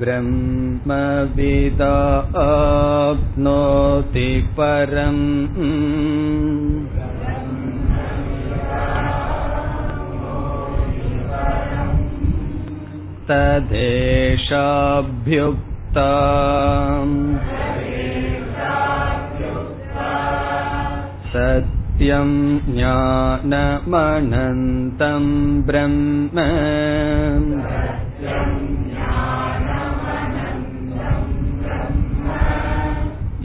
ब्रह्मविदाप्नोति परम् तदेशाभ्युक्ता सत्यं ज्ञानमनन्तं ब्रह्म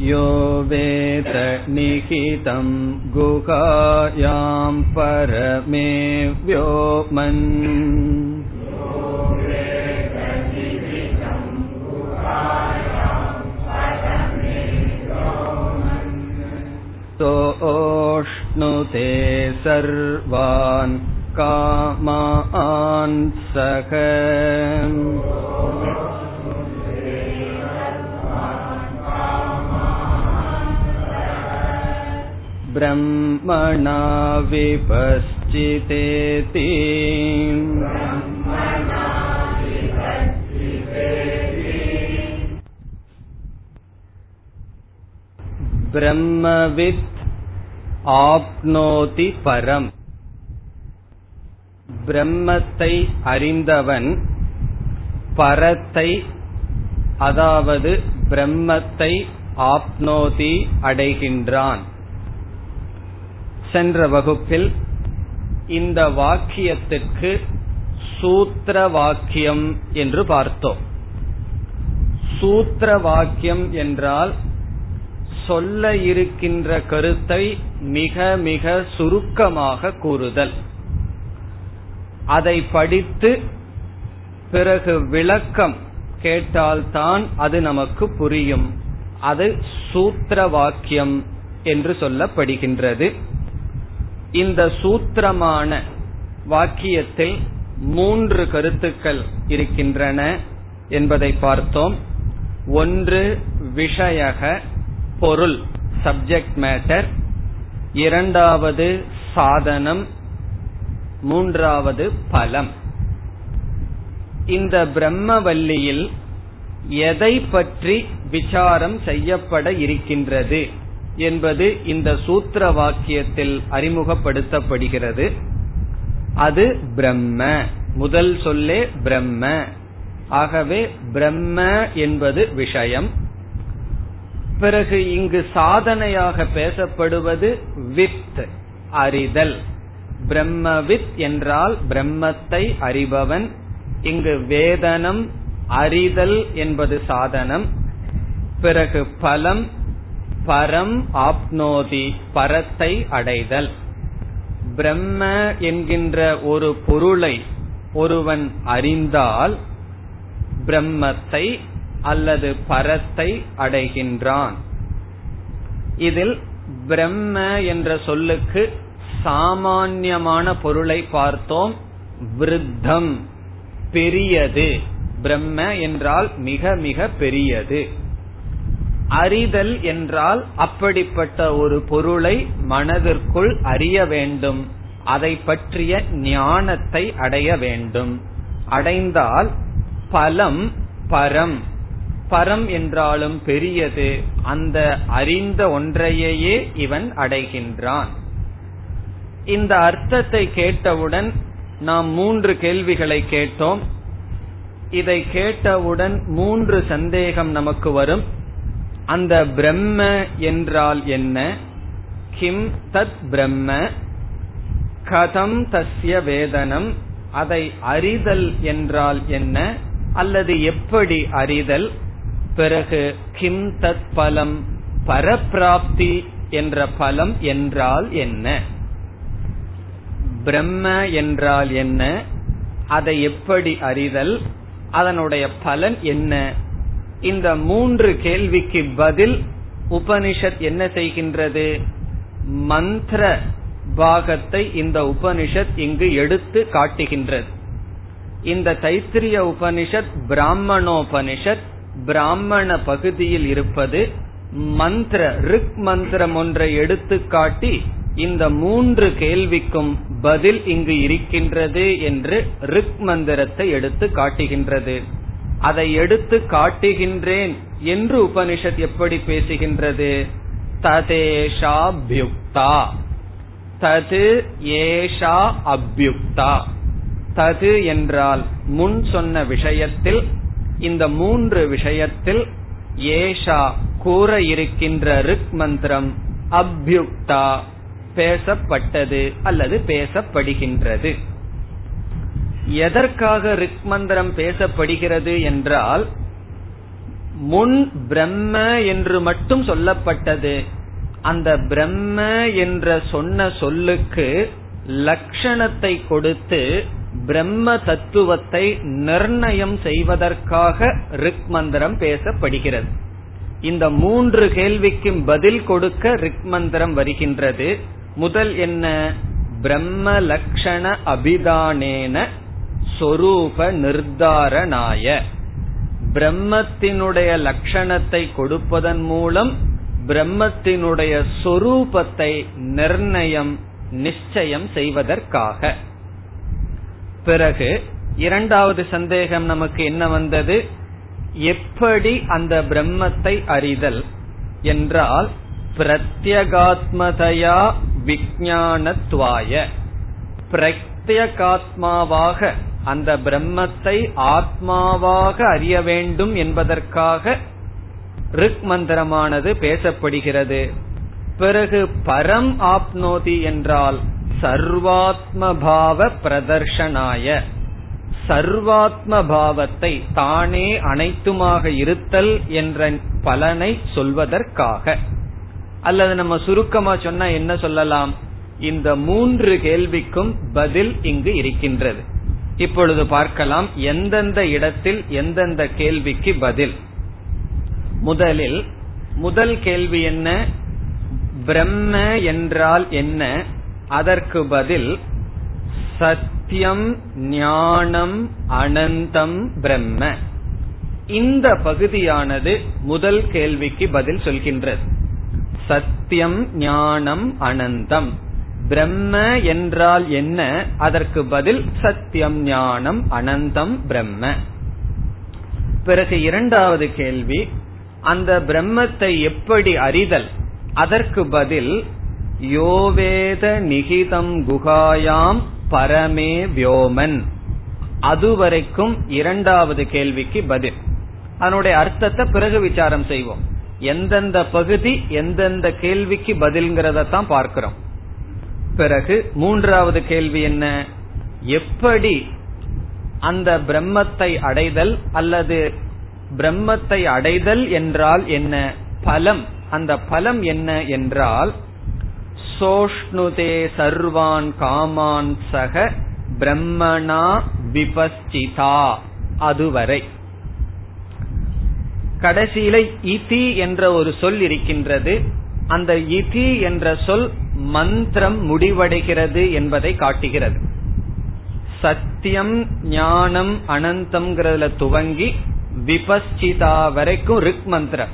यो वेद निहितं गुहायां परमे व्योमन् सोऽश्नुते सर्वान् कामान् सः ब्रह्मणा विपश्चितेति பிரம்மவித் ஆப்னோதி பரம் பிரம்மத்தை அறிந்தவன் பரத்தை அதாவது பிரம்மத்தை ஆப்னோதி அடைகின்றான் சென்ற வகுப்பில் இந்த வாக்கியத்திற்கு சூத்திர வாக்கியம் என்று பார்த்தோம். சூத்திர வாக்கியம் என்றால் சொல்ல இருக்கின்ற கருத்தை மிக மிக சுருக்கமாக கூறுதல். அதை படித்து பிறகு விளக்கம் கேட்டால்தான் அது நமக்கு புரியும். அது சூத்திர வாக்கியம் என்று சொல்லப்படுகின்றது. இந்த சூத்திரமான வாக்கியத்தில் மூன்று கருத்துக்கள் இருக்கின்றன என்பதை பார்த்தோம். ஒன்று விஷயக பொருள் சப்ஜெக்ட் மேட்டர் இரண்டாவது சாதனம். மூன்றாவது பலம். இந்த பிரம்மவல்லியில் எதை பற்றி விசாரம் செய்யப்பட இருக்கின்றது? என்பது இந்த சூத்திர வாக்கியத்தில் அறிமுகப்படுத்தப்படுகிறது. அது பிரம்ம. முதல் சொல்லே பிரம்ம. ஆகவே பிரம்ம என்பது விஷயம். பிறகு இங்கு சாதனையாக பேசப்படுவது வித் அறிதல். பிரம்மவித் என்றால் பிரம்மத்தை அறிபவன். இங்கு வேதனம் அறிதல் என்பது சாதனம். பிறகு பலம் பரம் ஆப்னோதி பரத்தை அடைதல். பிரம்ம என்கின்ற ஒரு பொருளை ஒருவன் அறிந்தால் பிரம்மத்தை அல்லது பரத்தை அடைகின்றான். இதில் பிரம்ம என்ற சொல்லுக்கு சாமான்யமான பொருளை பார்த்தோம். விருத்தம். பெரியது. பிரம்ம என்றால் மிக மிக பெரியது. அறிதல் என்றால் அப்படிப்பட்ட ஒரு பொருளை மனதிற்குள் அறிய வேண்டும். அதை பற்றிய ஞானத்தை அடைய வேண்டும். அடைந்தால் பலம் பரம். பரம் என்றாலும் பெரியது. அந்த அறிந்த ஒன்றையே இவன் அடைகின்றான். இந்த அர்த்தத்தை கேட்டவுடன் நாம் மூன்று கேள்விகளை கேட்டோம். இதை கேட்டவுடன் மூன்று சந்தேகம் நமக்கு வரும். அந்த பிரம்ம என்றால் என்ன? கிம் தத் பிரம்ம கதம் தஸ்ய வேதனம் அதை அறிதல் என்றால் என்ன? அல்லது எப்படி அறிதல்? பிறகு கிம் தத் பலம் பரப்பிராப்தி என்ற பலம் என்றால் என்ன? பிரம்ம என்றால் என்ன? அதை எப்படி அறிதல்? அதனுடைய பலன் என்ன? இந்த மூன்று கேள்விக்கு பதில் உபனிஷத் என்ன செய்கின்றது? மந்திர பாகத்தை இந்த உபனிஷத் இங்கு எடுத்து காட்டுகின்றது. இந்த தைத்திரிய உபனிஷத் பிராமணோபனிஷத் பிராமண பகுதியில் இருப்பது மந்திர ரிக் மந்திரம் ஒன்றை எடுத்து காட்டி இந்த மூன்று கேள்விக்கும் பதில் இங்கு இருக்கின்றது என்று ரிக் மந்திரத்தை எடுத்து காட்டுகின்றது. அதை எடுத்து காட்டுகின்றேன் என்று உபனிஷத் எப்படி பேசுகின்றது? ததேஷா பியுக்தா தது ஏஷா அபியுக்தா. தது என்றால் முன் சொன்ன விஷயத்தில் இந்த மூன்று விஷயத்தில் ஏஷா கூற இருக்கின்ற ரிக் மந்திரம் அபியுக்தா பேசப்பட்டது அல்லது பேசப்படுகின்றது. எதற்காக ரிக் மந்திரம் பேசப்படுகிறது என்றால் முன் பிரம்ம என்று மட்டும் சொல்லப்பட்டது. அந்த பிரம்ம என்ற சொன்ன சொல்லுக்கு லட்சணத்தை கொடுத்து பிரம்ம தத்துவத்தை நிர்ணயம் செய்வதற்காக ரிக் மந்திரம் பேசப்படுகிறது. இந்த மூன்று கேள்விக்கும் பதில் கொடுக்க ரிக் மந்திரம் வருகின்றது. முதல் என்ன? பிரம்ம லட்சண அபிதானேன சொரூப நிர்தாரணாய. பிரம்மத்தினுடைய லட்சணத்தை கொடுப்பதன் மூலம் பிரம்மத்தினுடைய சொரூபத்தை நிர்ணயம் நிச்சயம் செய்வதற்காக. பிறகு இரண்டாவது சந்தேகம் நமக்கு என்ன வந்தது? எப்படி அந்த பிரம்மத்தை அறிதல் என்றால் பிரத்யகாத்மதையா விஜானத்வாய பிரத்யகாத்மாவாக அந்த பிரம்மத்தை ஆத்மாவாக அறிய வேண்டும் என்பதற்காக ரிக் மந்திரமானது பேசப்படுகிறது. பிறகு பரம் ஆப்னோதி என்றால் சர்வாத்ம பாவ பிரதர்ஷனாய. சர்வாத்ம பாவத்தை தானே அனைத்துமாக இருத்தல் என்ற பலனை சொல்வதற்காக. அல்லது நம்ம சுருக்கமா சொன்னா என்ன சொல்லலாம்? இந்த மூன்று கேள்விக்கும் பதில் இங்கு இருக்கின்றது. இப்பொழுது பார்க்கலாம் எந்தெந்த இடத்தில் எந்தெந்த கேள்விக்கு பதில். முதலில் முதல் கேள்வி என்ன? பிரம்ம என்றால் என்ன? அதற்கு பதில் சத்தியம் ஞானம் அனந்தம் பிரம்ம. இந்த பகுதியானது முதல் கேள்விக்கு பதில் சொல்கின்றது. சத்தியம் ஞானம் அனந்தம். பிரம்ம என்றால் என்ன? அதற்கு பதில் சத்தியம் ஞானம் அனந்தம் பிரம்ம. பிறகு இரண்டாவது கேள்வி அந்த பிரம்மத்தை எப்படி அறிதல்? அதற்கு பதில் யோவேத நிகிதம் குகாயாம் பரமே வியோமன். அதுவரைக்கும் இரண்டாவது கேள்விக்கு பதில். அதனுடைய அர்த்தத்தை பிறகு விசாரம் செய்வோம். எந்தெந்த பகுதி எந்தெந்த கேள்விக்கு பதில்ங்கிறத தான் பார்க்கிறோம். பிறகு மூன்றாவது கேள்வி என்ன? எப்படி அந்த பிரம்மத்தை அடைதல் அல்லது பிரம்மத்தை அடைதல் என்றால் என்ன? பலம். அந்த பலம் என்ன என்றால் சோஷ்ணுதே சர்வான் காமான் சக பிரம்மணா விபஸ்சிதா அதுவரை. கடைசியில இதி என்ற ஒரு சொல் இருக்கின்றது. அந்த இதி என்ற சொல் மந்திரம் முடிவடைகிறது என்பதை காட்டுகிறது. சத்தியம் ஞானம் அனந்தம்ங்கிறதுல துவங்கி விபஸ்சிதா வரைக்கும் ரிக் மந்திரம்.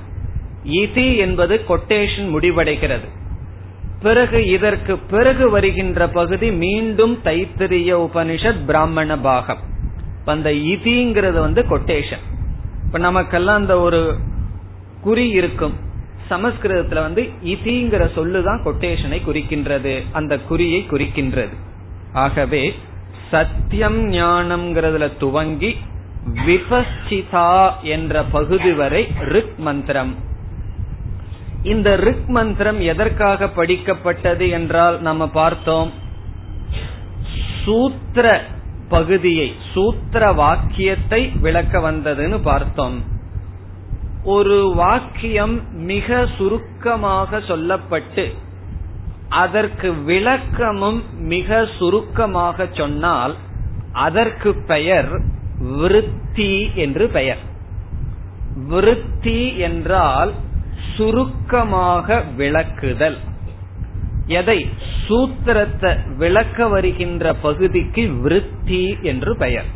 இதி என்பது கொட்டேஷன் முடிவடைகிறது. பிறகு இதற்கு பிறகு வருகின்ற பகுதி மீண்டும் தைத்திரிய உபனிஷத் பிராமண பாகம். அந்த இதிங்கிறது வந்து கொட்டேஷன். இப்ப நமக்கெல்லாம் அந்த ஒரு குறி இருக்கும். சமஸ்கிருதத்துல வந்து இதிங்கிற சொல்லுதான் கொட்டேஷனை குறிக்கின்றது. அந்த குறியை குறிக்கின்றது. ஆகவே சத்தியம் ஞானம்ங்கிறதுல துவங்கி விபஸ்சிதா என்ற பகுதி வரை ரிக் மந்திரம். இந்த ரிக் மந்திரம் எதற்காக படிக்கப்பட்டது என்றால் நம்ம பார்த்தோம். சூத்திர பகுதியை சூத்திர வாக்கியத்தை விளக்க வந்ததுன்னு பார்த்தோம். ஒரு வாக்கியம் மிக சுருக்கமாக சொல்லப்பட்டு அதற்கு விளக்கமும் மிக சுருக்கமாக சொன்னால் அதற்கு பெயர் விருத்தி என்று பெயர். விருத்தி என்றால் சுருக்கமாக விளக்குதல். எதை? சூத்திரத்தை விளக்க வருகின்ற பகுதிக்கு விருத்தி என்று பெயர்.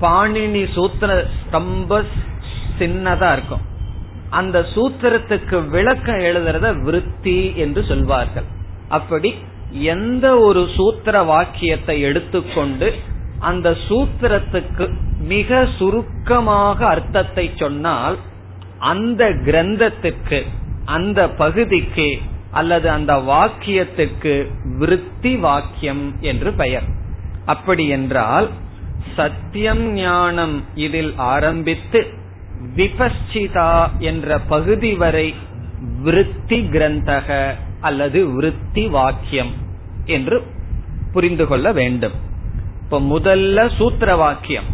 பாணினி சூத்திர ஸ்தம்ப சின்னதா இருக்கும். அந்த சூத்திரத்துக்கு விளக்கம் எழுதுறத விருத்தி என்று சொல்வார்கள். அப்படி எந்த ஒரு சூத்திர வாக்கியத்தை எடுத்துக்கொண்டு அந்த சூத்திரத்துக்கு மிக சுருக்கமாக அர்த்தத்தை சொன்னால் அந்த கிரந்தத்துக்கு அந்த பகுதிக்கு அல்லது அந்த வாக்கியத்துக்கு விருத்தி வாக்கியம் என்று பெயர். அப்படி என்றால் சத்தியம் ஞானம் இதில் ஆரம்பித்து விபஸ்சிதா என்ற பகுதி வரை விருத்தி கிரந்தக அல்லது விருத்தி வாக்கியம் என்று புரிந்து கொள்ள வேண்டும். இப்ப முதல்ல சூத்திர வாக்கியம்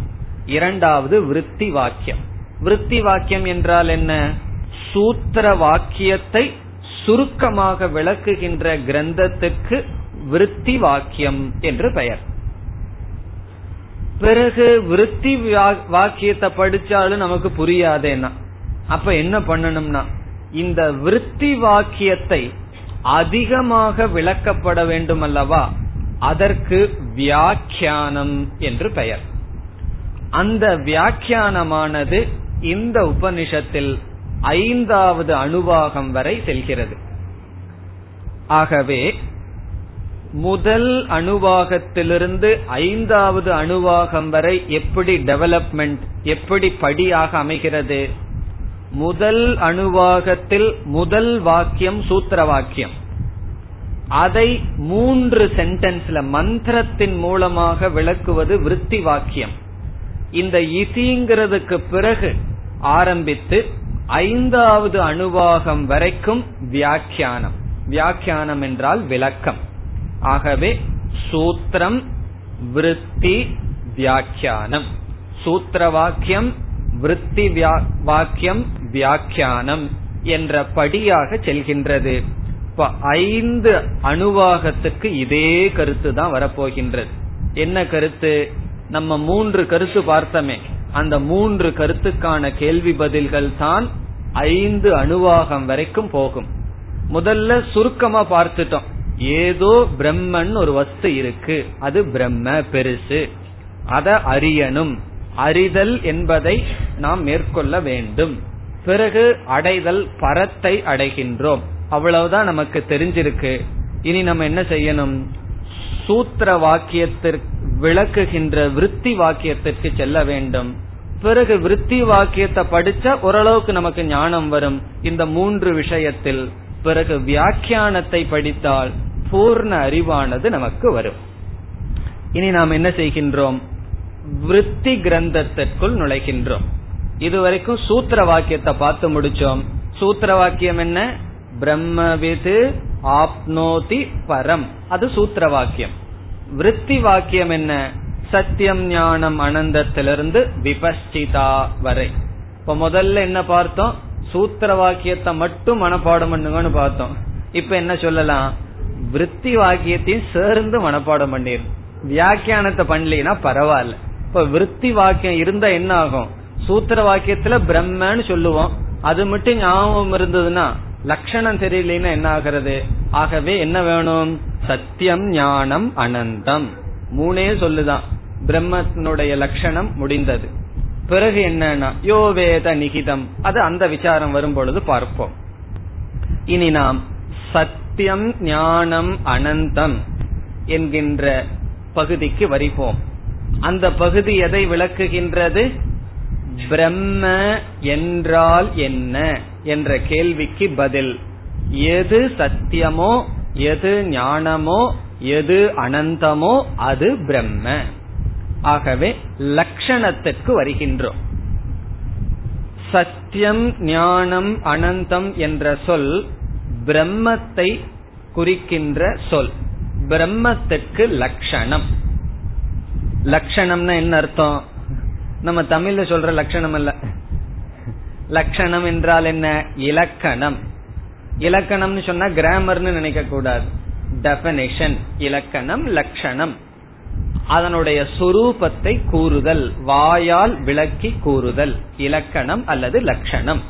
இரண்டாவது விருத்தி வாக்கியம். விருத்தி வாக்கியம் என்றால் என்ன? சூத்திர வாக்கியத்தை சுருக்கமாக விளக்குகின்ற கிரந்தத்துக்கு விருத்தி வாக்கியம் என்று பெயர். பிறகு விருத்தி வாக்கியத்தை படிச்சாலும் நமக்கு புரியாதேன்னா அப்ப என்ன பண்ணணும்னா இந்த விருத்தி வாக்கியத்தை அதிகமாக விளக்கப்பட வேண்டும் அல்லவா அதற்கு வியாக்கியானம் என்று பெயர். அந்த வியாக்கியானமானது இந்த உபனிஷத்தில் ஐந்தாவது அணுவாகம் வரை செல்கிறது. ஆகவே முதல் அணுவாகத்திலிருந்து ஐந்தாவது அணுவாகம் வரை எப்படி டெவலப்மெண்ட் எப்படி படியாக அமைகிறது? முதல் அணுவாகத்தில் முதல் வாக்கியம் சூத்திர வாக்கியம் அதை மூன்று சென்டென்ஸ்ல மந்திரத்தின் மூலமாக விளக்குவது விருத்தி வாக்கியம். இந்த இசிங்கிறதுக்கு பிறகு ஆரம்பித்து ஐந்தாவது அணுவாகம் வரைக்கும் வியாக்கியானம். வியாக்கியானம் என்றால் விளக்கம். ஆகவே சூத்திரம் விருத்தி வியாக்கியானம். சூத்திர வாக்கியம் விருத்தி வாக்கியம் வியாக்கியானம் என்ற படியாக செல்கின்றது. இப்ப ஐந்து அணுவாகத்துக்கு இதே கருத்து தான் வரப்போகின்றது. என்ன கருத்து? நம்ம மூன்று கருத்து பார்த்தமே. அந்த மூன்று கருத்துக்கான கேள்வி பதில்கள் தான் ஐந்து அணுவாகம் வரைக்கும் போகும். முதல்ல சுருக்கமா பார்த்துட்டோம். ஏதோ பிரம்மன் ஒரு வஸ்து இருக்கு. அது பிரம்ம பெருசு. அத அறியணும். அறிதல் என்பதை நாம் மேற்கொள்ள வேண்டும். பிறகு அடைதல் பரத்தை அடைகின்றோம். அவ்வளவுதான் நமக்கு தெரிஞ்சிருக்கு. இனி நம்ம என்ன செய்யணும்? சூத்திர வாக்கியத்திற்கு விளக்குகின்ற விருத்தி வாக்கியத்திற்கு செல்ல வேண்டும். பிறகு விருத்தி வாக்கியத்தை படிச்சா ஓரளவுக்கு நமக்கு ஞானம் வரும். இந்த மூன்று விஷயத்தில் பிறகு வியாக்கியானத்தை படித்தால் பூர்ண அறிவானது நமக்கு வரும். இனி நாம் என்ன செய்கின்றோம்? விருத்தி கிரந்தத்திற்குள் நுழைகின்றோம். இதுவரைக்கும் சூத்திர வாக்கியத்தை பார்த்து முடிச்சோம். சூத்திர வாக்கியம் என்ன? பிரம்மவிது ஆப்னோதி பரம். அது சூத்திர வாக்கியம் விருத்தி வாக்கியம் என்ன? சத்தியம் ஞானம் அனந்தத்திலிருந்து விபஸ்டிதா வரை. இப்ப முதல்ல என்ன பார்த்தோம்? சூத்திர வாக்கியத்தை மட்டும் மனப்பாடம் பண்ணுங்கன்னு பார்த்தோம். இப்ப என்ன சொல்லலாம்? விருத்தி வாக்கியத்தையும் சேர்ந்து மனப்பாடம் பண்ணிரு. வியாக்கியானத்தை பண்ணலனா பரவாயில்ல. இப்ப விருத்தி வாக்கியம் இருந்தா என்ன ஆகும்? சூத்திர வாக்கியத்துல பிரம்மன்னு சொல்லுவோம். அது மட்டும் ஞாபகம் இருந்ததுன்னா லட்சணம் தெரியலன்னா என்ன ஆகிறது? ஆகவே என்ன வேணும்? சத்தியம் ஞானம் அனந்தம். மூணே சொல்லுதான். பிரம்மத்தினுடைய லட்சணம் முடிந்தது. பிறகு என்னன்னா யோ வேத நிகிதம். அது அந்த விசாரம் வரும் பொழுது பார்ப்போம். இனி நாம் சத்தியம் ஞானம் அனந்தம் என்கின்ற பகுதிக்கு வருவோம். அந்த பகுதி எதை விளக்குகின்றது? பிரம்ம என்றால் என்ன என்ற கேள்விக்கு பதில். எது சத்தியமோ எது ஞானமோ எது அனந்தமோ அது பிரம்ம. ஆகவே லட்சணத்திற்கு வருகின்றோம். சத்தியம் ஞானம் அனந்தம் என்ற சொல் பிரம்மத்தை குறிக்கின்ற சொல். பிரம்மத்துக்கு லட்சணம். லட்சணம்னா என்ன அர்த்தம்? நம்ம தமிழ்ல சொல்ற லட்சணம் அல்ல. லட்சணம் என்றால் என்ன? இலக்கணம். இலக்கணம்னு சொன்னா கிராமர்னு நினைக்க கூடாது. டெபனிஷன் இலக்கணம் லட்சணம். அதனுடைய சொரூபத்தை கூறுதல். வாயால் விளக்கி கூறுதல். இலக்கணம் அல்லது லட்சணம்.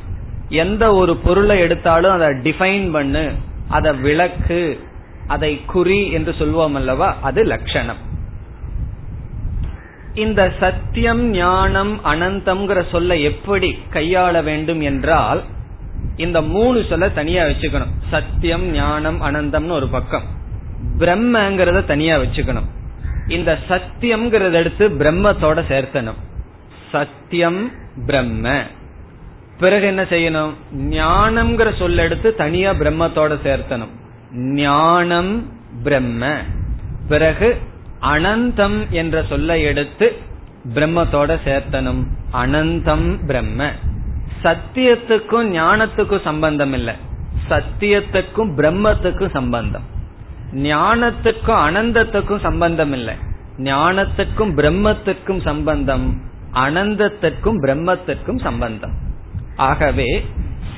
எந்த ஒரு பொருளை எடுத்தாலும் அதை டிஃபைன் பண்ணு அதை விளக்கு அதை குறி என்று சொல்வோம் அல்லவா? அது லட்சணம். இந்த சத்தியம் ஞானம் அனந்தம்ங்கிற சொல்ல எப்படி கையாள வேண்டும் என்றால் இந்த மூணு சொல்ல தனியா வச்சுக்கணும். சத்தியம் ஞானம் அனந்தம்னு ஒரு பக்கம். பிரம்மங்கிறத தனியா வச்சுக்கணும். இந்த சத்தியம்ங்கிறத எடுத்து பிரம்மத்தோட சேர்த்தணும். சத்தியம் பிரம்ம. பிறகு என்ன செய்யணும்? ஞானம்ங்கிற சொல்ல எடுத்து தனியா பிரம்மத்தோட சேர்த்தணும். ஞானம் பிரம்ம. பிறகு அனந்தம் என்ற சொல்லை எடுத்து பிரம்மத்தோட சேர்த்தனும் அனந்தம் பிரம்ம. சத்தியத்துக்கும் ஞானத்துக்கும் சம்பந்தம் இல்லை. சத்தியத்துக்கும் பிரம்மத்துக்கும் சம்பந்தம். ஞானத்துக்கும் அனந்தத்துக்கும் சம்பந்தம் இல்லை. ஞானத்துக்கும் பிரம்மத்துக்கும் சம்பந்தம். அனந்தத்திற்கும் பிரம்மத்திற்கும் சம்பந்தம். ஆகவே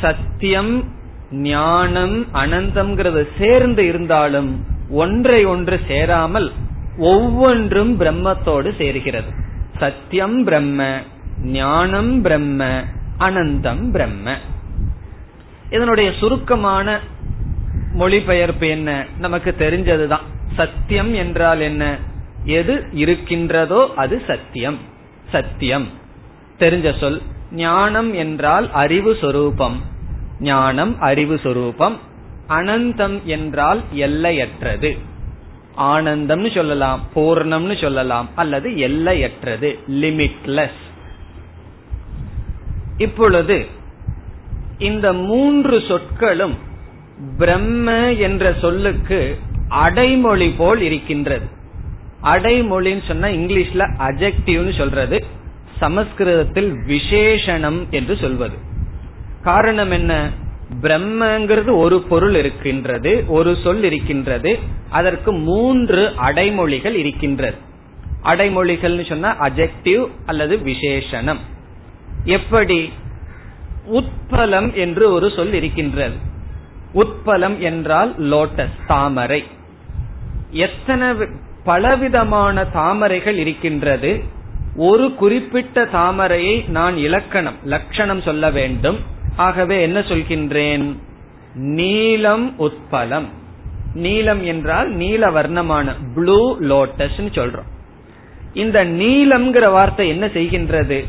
சத்தியம் ஞானம் அனந்தம்ங்கிறது சேர்ந்து இருந்தாலும் ஒன்றை ஒன்று சேராமல் ஒவ்வொன்றும் பிரம்மத்தோடு சேர்கிறது. சத்தியம் பிரம்ம ஞானம் பிரம்ம அனந்தம் பிரம்ம. இதனுடைய சுருக்கமான மொழிபெயர்ப்பு என்ன? நமக்கு தெரிஞ்சதுதான். சத்தியம் என்றால் என்ன? எது இருக்கின்றதோ அது சத்தியம். சத்தியம். தெரிஞ்ச சொல். ஞானம் என்றால் அறிவு சொரூபம். ஞானம் அறிவு சொரூபம். அனந்தம் என்றால் எல்லையற்றது. ஆனந்தம்னு சொல்லலாம் பூர்ணம்னு சொல்லலாம் அல்லது எல்லையற்றது லிமிட்லெஸ் இப்பொழுது இந்த மூன்று சொற்களும் பிரம்ம என்ற சொல்லுக்கு அடைமொழி போல் இருக்கின்றது. அடைமொழின்னு சொன்னா இங்கிலீஷ்ல அஜெக்டிவ்னு சொல்றது. சமஸ்கிருதத்தில் விசேஷனம் என்று சொல்வது. காரணம் என்ன? பிரம்மங்கிறது ஒரு பொருள் இருக்கின்றது ஒரு சொல் இருக்கின்றது அதற்கு மூன்று அடைமொழிகள் இருக்கின்றது. அடைமொழிகள்னு சொன்னா அஜெக்டிவ் அல்லது விசேஷனம் எப்படி? உட்பலம் என்று ஒரு சொல் இருக்கின்றது. உட்பலம் என்றால் லோட்டஸ் தாமரை. எத்தனை பலவிதமான தாமரைகள் இருக்கின்றது? ஒரு குறிப்பிட்ட தாமரையை நான் இலக்கணம் லட்சணம் சொல்ல வேண்டும். ஆகவே என்ன சொல்கின்றேன்? நீலம் உத்பலம் நீலம் என்றால் நீல வர்ணமான ப்ளூ லோட்டஸ் சொல்றோம். இந்த நீலம்ங்கிற வார்த்தை என்ன செய்கின்றது?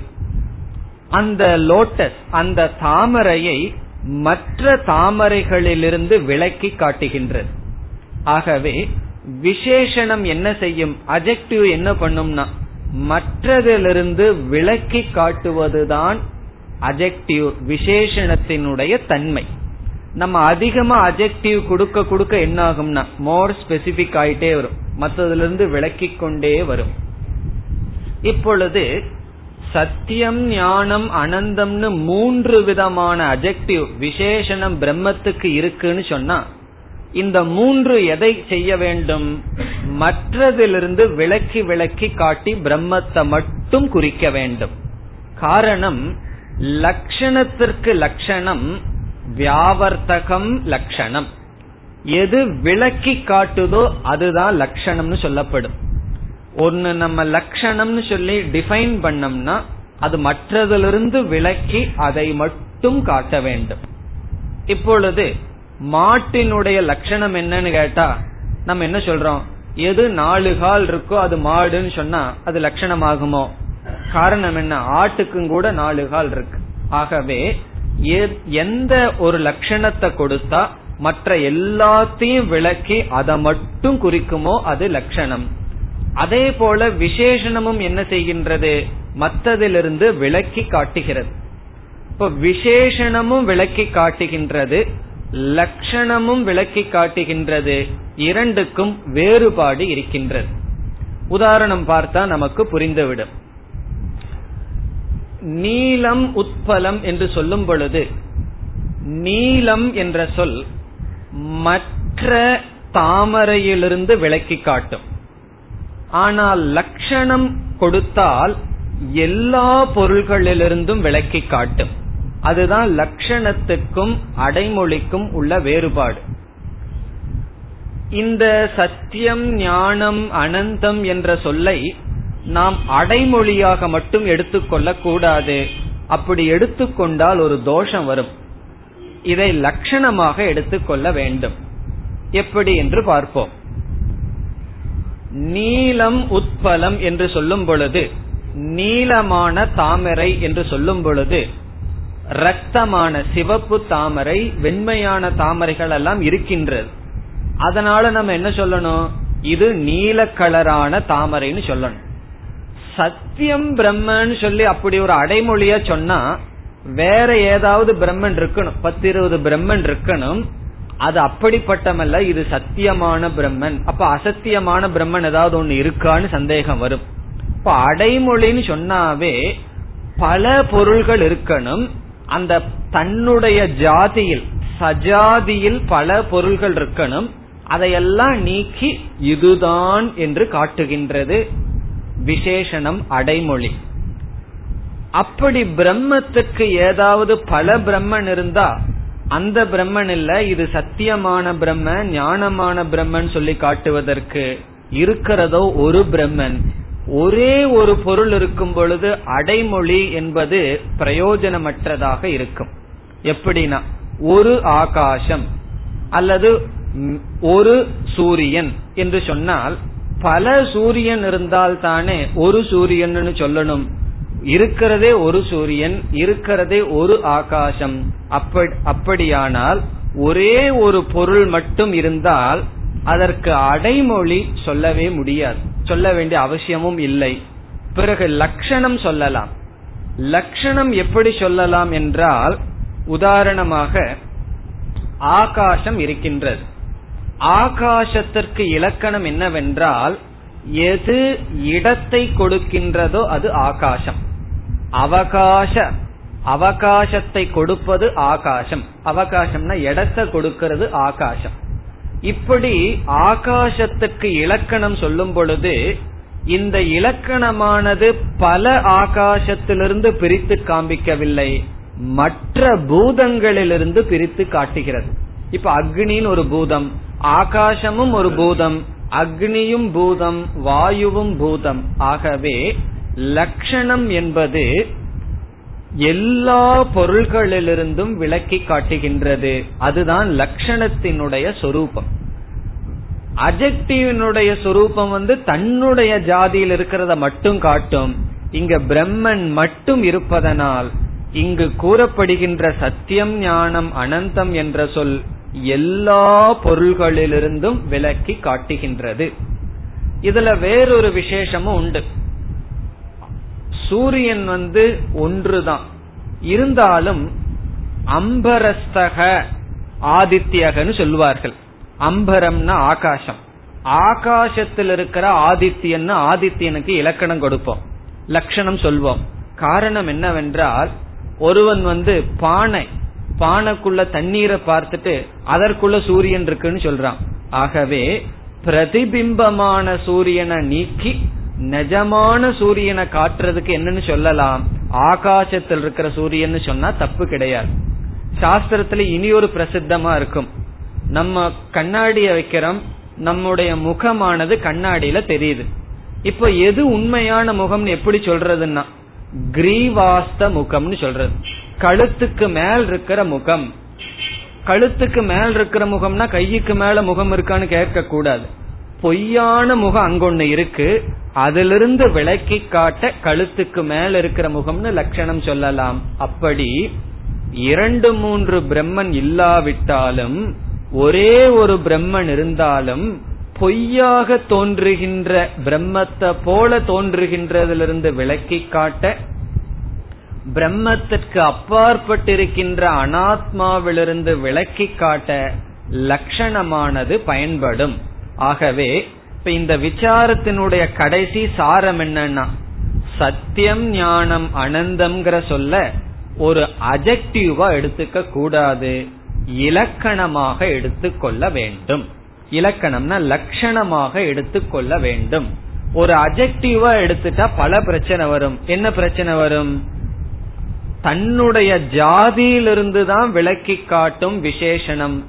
அந்த லோட்டஸ் அந்த தாமரையை மற்ற தாமரைகளிலிருந்து விளக்கி காட்டுகின்றது. ஆகவே விசேஷனம் என்ன செய்யும்? அஜெக்டிவ் என்ன பண்ணும்னா மற்றதிலிருந்து விளக்கி காட்டுவதுதான் அஜெக்டிவ் விசேஷணத்தினுடைய தன்மை. நம்ம அதிகமா அஜெக்டிவ் கொடுக்க கொடுக்க என்ன ஆகும்னா மோர் ஸ்பெசிபிக் ஆயிட்டே வரும். மற்றதுல இருந்து விளக்கி கொண்டே வரும். இப்பொழுது சத்தியம் ஞானம் அனந்தம்னு மூன்று விதமான அஜெக்டிவ் விசேஷனம் பிரம்மத்துக்கு இருக்குன்னு சொன்னா இந்த மூன்று எதை செய்ய வேண்டும்? மற்றதிலிருந்து விளக்கி விளக்கி காட்டி பிரம்மத்தை மட்டும் குறிக்க வேண்டும். காரணம் லட்சணத்திற்கு லட்சணம் வியாவர்த்தகம் லட்சணம் எது விளக்கி காட்டுதோ அதுதான் லட்சணம்னு சொல்லப்படும். ஒன்னு நம்ம லட்சணம்னு சொல்லி டிஃபைன் பண்ணோம்னா அது மற்றதிலிருந்து விளக்கி அதை மட்டும் காட்ட வேண்டும். இப்பொழுது மாட்டினுடைய லட்சணம் என்னன்னு கேட்டா நம்ம என்ன சொல்றோம்? எது நாலு கால் இருக்கோ அது மாடுன்னு சொன்னா அது லட்சணமாகுமோ? காரணம் என்ன? ஆட்டுக்கும் கூட நாலு கால் இருக்கு. ஆகவே எந்த ஒரு லட்சணத்தை கொடுத்தா மற்ற எல்லாத்தையும் விளக்கி அதை மட்டும் குறிக்குமோ அது லட்சணம். அதே போல விசேஷணமும் என்ன செய்கின்றது? மற்றதிலிருந்து விளக்கி காட்டுகிறது. இப்ப விசேஷணமும் விளக்கி காட்டுகின்றது. லட்சணமும் விளக்கி காட்டுகின்றது. இரண்டுக்கும் வேறுபாடு இருக்கின்றது. உதாரணம் பார்த்தா நமக்கு புரிந்துவிடும். நீலம் உட்பலம் என்று சொல்லும் பொழுது நீலம் என்ற சொல் மற்ற தாமரையிலிருந்து விளக்கி காட்டும். ஆனால் லட்சணம் கொடுத்தால் எல்லா பொருள்களிலிருந்தும் விளக்கி காட்டும். அதுதான் லட்சணத்துக்கும் அடைமொழிக்கும் உள்ள வேறுபாடு. இந்த சத்தியம் ஞானம் அனந்தம் என்ற சொல்லை நாம் அடைமொழியாக மட்டும் எடுத்துக்கொள்ள கூடாது. அப்படி எடுத்துக்கொண்டால் ஒரு தோஷம் வரும். இதை லட்சணமாக எடுத்துக்கொள்ள வேண்டும். எப்படி என்று பார்ப்போம். நீலம் உத்பலம் என்று சொல்லும் பொழுது நீளமான தாமரை என்று சொல்லும் பொழுது ரத்தமான சிவப்பு தாமரை வெண்மையான தாமரைகள் எல்லாம் இருக்கின்றது. அதனால நம்ம என்ன சொல்லணும்? இது நீல கலரான தாமரைன்னு சொல்லணும். சத்தியம் பிரம்மன்னு சொல்லி அப்படி ஒரு அடைமொழிய சொன்னா வேற ஏதாவது பிரம்மன் இருக்கணும். பத்து இருபது பிரம்மன் இருக்கணும். அது அப்படிப்பட்டமல்ல இது சத்தியமான பிரம்மன். அப்ப அசத்தியமான பிரம்மன் ஏதாவது ஒண்ணு இருக்கான்னு சந்தேகம் வரும். இப்ப அடைமொழின்னு சொன்னாவே பல பொருள்கள் இருக்கணும். அந்த தன்னுடைய ஜாதியில் சஜாதியில் பல பொருள்கள் இருக்கணும். அதையெல்லாம் நீக்கி இதுதான் என்று காட்டுகின்றது விசேஷனம் அடைமொழி. அப்படி பிரம்மத்துக்கு ஏதாவது பல பிரம்மன் இருந்தா அந்த பிரம்மன் இல்ல இது சத்தியமான பிரம்ம ஞானமான பிரம்மன் சொல்லி காட்டுவதற்கு இருக்கிறதோ ஒரு பிரம்மன். ஒரே ஒரு பொருள் இருக்கும் பொழுது அடைமொழி என்பது பிரயோஜனமற்றதாக இருக்கும். எப்படின்னா ஒரு ஆகாசம் அல்லது ஒரு சூரியன் என்று சொன்னால் பல சூரியன் இருந்தால் தானே ஒரு சூரியன் சொல்லணும். இருக்கிறதே ஒரு சூரியன் இருக்கிறதே ஒரு ஆகாசம். அப்படியானால் ஒரே ஒரு பொருள் மட்டும் இருந்தால் அதற்கு அடைமொழி சொல்லவே முடியாது. சொல்ல வேண்டிய அவசியமும் இல்லை. பிறகு லட்சணம் சொல்லலாம். லட்சணம் எப்படி சொல்லலாம் என்றால் உதாரணமாக ஆகாசம் இருக்கின்றது. ஆகாசத்திற்கு இலக்கணம் என்னவென்றால் எது இடத்தை கொடுக்கின்றதோ அது ஆகாசம். அவகாச அவகாசத்தை கொடுப்பது ஆகாசம். அவகாசம்னா இடத்தை கொடுக்கிறது ஆகாசம். இப்படி ஆகாசத்துக்கு இலக்கணம் சொல்லும் பொழுது இந்த இலக்கணமானது பல ஆகாசத்திலிருந்து பிரித்து காண்பிக்கவில்லை. மற்ற பூதங்களிலிருந்து பிரித்து காட்டுகிறது. இப்ப அக்னின்னு ஒரு பூதம் ஆகாசமும் ஒரு பூதம் அக்னியும் பூதம் வாயுவும் பூதம். ஆகவே லட்சணம் என்பது எல்லா பொருள்களிலிருந்தும் விளக்கி காட்டுகின்றது. அதுதான் லட்சணத்தினுடைய சொரூபம். அஜெக்டிவினுடைய சொரூபம் வந்து தன்னுடைய ஜாதியில் இருக்கிறத மட்டும் காட்டும். இங்க பிரம்மன் மட்டும் இருப்பதனால் இங்கு கூறப்படுகின்ற சத்தியம் ஞானம் அனந்தம் என்ற சொல் எல்லா பொருள்களிலிருந்தும் விளக்கி காட்டுகின்றது. இதுல வேறொரு விசேஷமும் உண்டு. சூரியன் வந்து ஒன்றுதான். இருந்தாலும் அம்பரஸ்தக ஆதித்யகன்னு சொல்லுவார்கள். அம்பரம்னா ஆகாசம். ஆகாசத்தில் இருக்கிற ஆதித்யன்னு ஆதித்யனுக்கு இலக்கணம் கொடுப்போம். லட்சணம் சொல்வோம். காரணம் என்னவென்றால் ஒருவன் வந்து பானை பானைக்குள்ள தண்ணீரை பார்த்துட்டு அதற்குள்ள சூரியன் இருக்குன்னு சொல்றான். ஆகவே பிரதிபிம்பமான சூரியனை நீக்கி நிஜமான சூரியனை காட்டுறதுக்கு என்னன்னு சொல்லலாம். ஆகாசத்தில் இருக்கிற சூரியன் சொன்னா தப்பு கிடையாது. சாஸ்திரத்துல இனி ஒரு பிரசித்தமா இருக்கும். நம்ம கண்ணாடிய வைக்கிறோம். நம்முடைய முகமானது கண்ணாடியில தெரியுது. இப்ப எது உண்மையான முகம்னு எப்படி சொல்றதுன்னா கிரீவாஸ்த முகம்னு சொல்றது. கழுத்துக்கு மேல் இருக்கிற முகம். கழுத்துக்கு மேல் இருக்கிற முகம்னா கைக்கு மேல முகம் இருக்கான்னு கேட்க கூடாது பொய்யான முகம் அங்கொன்னு இருக்கு. அதிலிருந்து விளக்கி காட்ட கழுத்துக்கு மேல இருக்கிற முகம்னு லட்சணம் சொல்லலாம். அப்படி இரண்டு மூன்று பிரம்மன் இல்லாவிட்டாலும் ஒரே ஒரு பிரம்மன் இருந்தாலும் பொய்யாக தோன்றுகின்ற பிரம்மத்தை போல தோன்றுகின்றதிலிருந்து விளக்கி காட்ட பிரம்மத்திற்கு அப்பாற்பட்டிருக்கின்ற அனாத்மாவிலிருந்து விளக்கி காட்ட லட்சணமானது பயன்படும். ஆகவே இப்ப இந்த விசாரத்தினுடைய கடைசி சாரம் என்னன்னா சத்தியம் ஞானம் அனந்தம்ங்கிற சொல்ல ஒரு அஜெக்டிவா எடுத்துக்க கூடாது. இலக்கணமாக எடுத்துக்கொள்ள வேண்டும். இலக்கணம்னா லட்சணமாக எடுத்துக்கொள்ள வேண்டும். ஒரு அஜெக்டிவா எடுத்துட்டா பல பிரச்சனை வரும். என்ன பிரச்சனை வரும்? தன்னுடைய ஜாதியிலிருந்து தான் விளக்கி காட்டும் விசேஷனம்.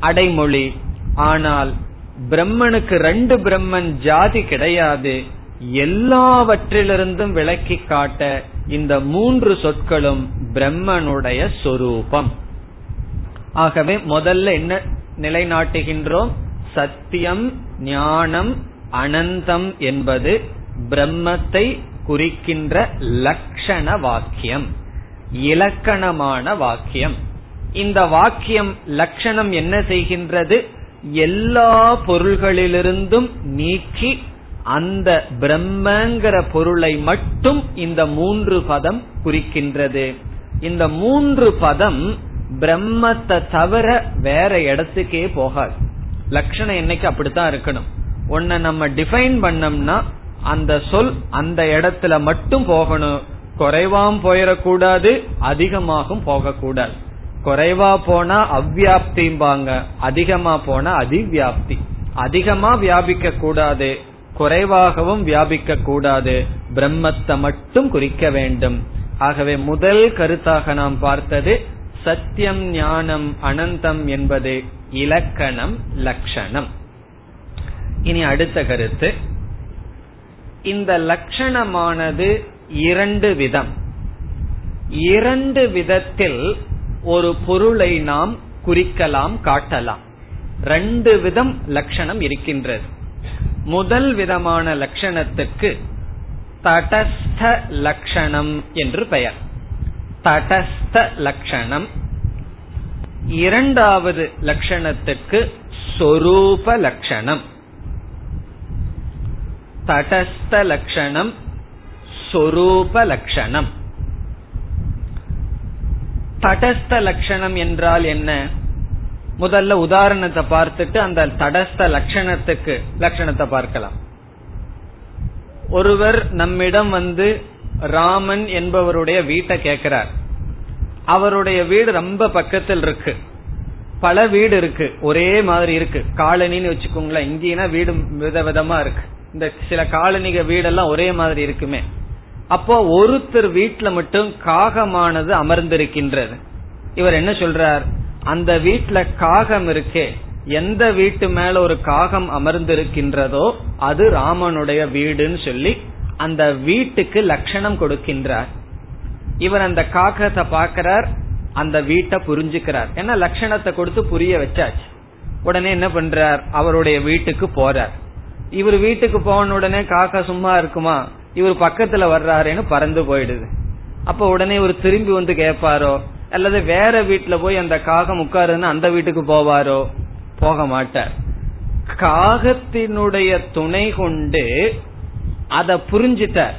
அடைமொழி. ஆனால் பிரம்மனுக்கு ரெண்டு பிரம்மன் ஜாதி கிடையாது. எல்லாவற்றிலிருந்தும் விளக்கி காட்ட இந்த மூன்று சொற்களும் பிரம்மனுடைய சொரூபம். ஆகவே முதல்ல என்ன நிலைநாட்டுகின்றோம்? சத்தியம் ஞானம் அனந்தம் என்பது பிரம்மத்தை குறிக்கின்ற லட்சண வாக்கியம் இலக்கணமான வாக்கியம். இந்த வாக்கியம் லட்சணம் என்ன செய்கின்றது? எல்லா பொருள்களிலிருந்தும் நீக்கி அந்த பிரம்மங்கிற பொருளை மட்டும் இந்த மூன்று பதம் குறிக்கின்றது. இந்த மூன்று பதம் பிரம்மத்தை தவிர வேற இடத்துக்கே போகாது. லட்சணம் என்னைக்கு அப்படித்தான் இருக்கணும். ஒன்ன நம்ம டிஃபைன் பண்ணோம்னா அந்த சொல் அந்த இடத்துல மட்டும் போகணும். குறைவாம் போயிடக்கூடாது அதிகமாகவும் போகக்கூடாது. குறைவா போனா அவ்வியாப்திம்பாங்க. அதிகமா போனா அதிவியாப்தி அதிகமா வியாபிக்க கூடாது குறைவாகவும் வியாபிக்க கூடாது பிரம்மத்தை மட்டும் குறிக்க வேண்டும். ஆகவே முதல் கருத்தாக நாம் பார்த்தது சத்தியம் ஞானம் அனந்தம் என்பது இலக்கணம் லட்சணம் இனி அடுத்த கருத்து. இந்த லட்சணமானது இரண்டு விதம். இரண்டு விதத்தில் ஒரு பொருளை நாம் குறிக்கலாம் காட்டலாம். ரெண்டு விதம் லட்சணம் இருக்கின்றது. முதல் விதமான லட்சணத்துக்கு தடஸ்த லட்சணம் என்று பெயர். தடஸ்த லட்சணம். இரண்டாவது லட்சணத்துக்கு சொரூப லட்சணம். தடஸ்த லட்சணம் சொரூப லட்சணம். தடஸ்த லட்சணம் என்றால் என்ன? முதல்ல உதாரணத்தை பார்த்துட்டு அந்த தடஸ்த லட்சணத்துக்கு லட்சணத்தை பார்க்கலாம். ஒருவர் நம்மிடம் வந்து ராமன் என்பவருடைய வீட்டை கேட்கிறார். அவருடைய வீடு ரொம்ப பக்கத்தில் இருக்கு. பல வீடு இருக்கு. ஒரே மாதிரி இருக்கு. காலனின்னு வச்சுக்கோங்களேன். இங்கேனா வீடு விதவிதமா இருக்கு. இந்த சில காலனிக வீடெல்லாம் ஒரே மாதிரி இருக்குமே. அப்போ ஒருத்தர் வீட்டுல மட்டும் காகமானது அமர்ந்திருக்கின்றது. இவர் என்ன சொல்றார்? அந்த வீட்டுல காகம் இருக்கே எந்த வீட்டு மேல ஒரு காகம் அமர்ந்திருக்கின்றதோ அது ராமனுடைய வீடுன்னு சொல்லி அந்த வீட்டுக்கு லட்சணம் கொடுக்கின்றார். இவர் அந்த காகத்தை பாக்கிறார் அந்த வீட்டை புரிஞ்சுக்கிறார். ஏன்னா லட்சணத்தை கொடுத்து புரிய வச்சாச்சு. உடனே என்ன பண்றார்? அவருடைய வீட்டுக்கு போறார். இவர் வீட்டுக்கு போன உடனே காக்கா சும்மா இருக்குமா? இவர் பக்கத்துல வர்றாருன்னு பறந்து போயிடுது. அப்ப உடனே இவர் திரும்பி வந்து கேட்பாரோ? அல்லது வேற வீட்டுல போய் அந்த காகம் உட்காருன்னு அந்த வீட்டுக்கு போவாரோ? போக மாட்டார். காகத்தினுடைய துணை கொண்டு அத புரிஞ்சிட்டார்.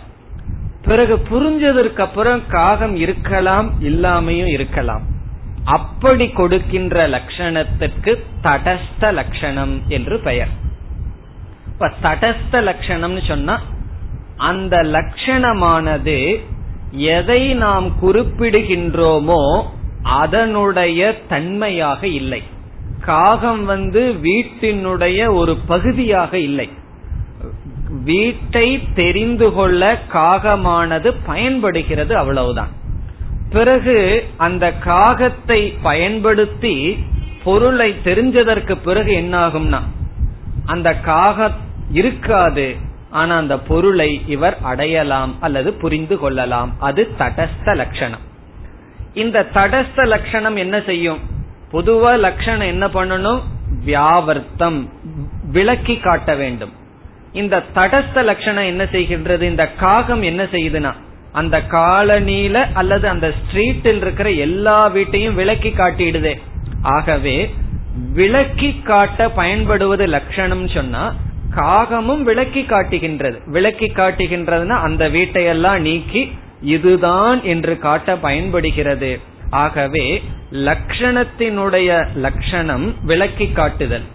பிறகு புரிஞ்சதற்கு அப்புறம் காகம் இருக்கலாம் இல்லாமையும் இருக்கலாம். அப்படி கொடுக்கின்ற லட்சணத்திற்கு தடஸ்த லட்சணம் என்று பெயர். இப்ப தடஸ்த லட்சணம்னு சொன்னா அந்த லட்சணமானது எதை நாம் குறிப்பிடுகின்றோமோ அதனுடைய தன்மையாக இல்லை. காகம் வந்து வீட்டினுடைய ஒரு பகுதியாக இல்லை. வீட்டை தெரிந்து கொள்ள காகமானது பயன்படுகிறது அவ்வளவுதான். பிறகு அந்த காகத்தை பயன்படுத்தி பொருளை தெரிஞ்சதற்கு பிறகு என்ன ஆகும்னா அந்த காகம் இருக்காது ஆனா அந்த பொருளை இவர் அடையலாம் அல்லது புரிந்து கொள்ளலாம். அது தடஸ்த லட்சணம். இந்த தடஸ்த லட்சணம் என்ன செய்யும்? பொதுவா லட்சணம் என்ன பண்ணணும்? வியாவர்த்தம் விளக்கி காட்ட வேண்டும். இந்த தடஸ்த லட்சணம் என்ன செய்கின்றது? இந்த காகம் என்ன செய்யுதுன்னா அந்த காலனியில அல்லது அந்த ஸ்ட்ரீட்டில் இருக்கிற எல்லா வீட்டையும் விளக்கி காட்டிடுதே. ஆகவே விளக்கி காட்ட பயன்படுவது லட்சணம் சொன்னா காகமும் விளக்கி காட்டுகின்றது. விளக்கி காட்டுகின்றதுன்னா அந்த வீட்டையெல்லாம் நீக்கி இதுதான் என்று காட்ட பயன்படுகிறது. ஆகவே லட்சணத்தினுடைய லட்சணம் விளக்கி காட்டுதல்.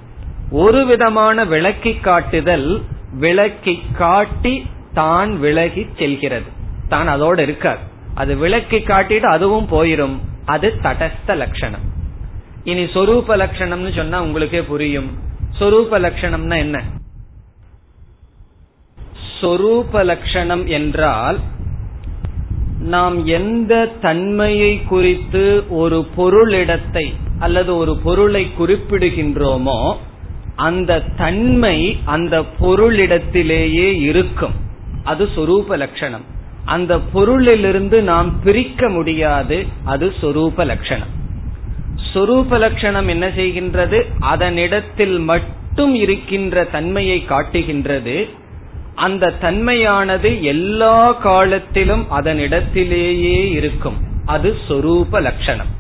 ஒரு விதமான விளக்கி காட்டுதல் விளக்கி காட்டி தான் விலகி செல்கிறது. தான் அதோடு இருக்காது அது விளக்கி காட்டிட்டு அதுவும் போயிரும். அது தடஸ்த லட்சணம் இனி சொரூப லட்சணம்னு சொன்னா உங்களுக்கே புரியும். சொரூப லட்சணம்னா என்ன? சொரூப லட்சணம் என்றால் நாம் எந்த தன்மையை குறித்து ஒரு பொருளிடத்தை அல்லது ஒரு பொருளை குறிப்பிடுகின்றோமோ அந்த தன்மை அந்த பொருளிடத்திலேயே இருக்கும். அது சொரூப லட்சணம் அந்த பொருளிலிருந்து நாம் பிரிக்க முடியாது அது சொரூப லட்சணம் சொரூப லட்சணம் என்ன செய்கின்றது? அதனிடத்தில் மட்டும் இருக்கின்ற தன்மையை காட்டுகின்றது. அந்த தன்மையானது எல்லா காலத்திலும் அதனிடத்திலேயே இருக்கும். அது சொரூப லட்சணம்.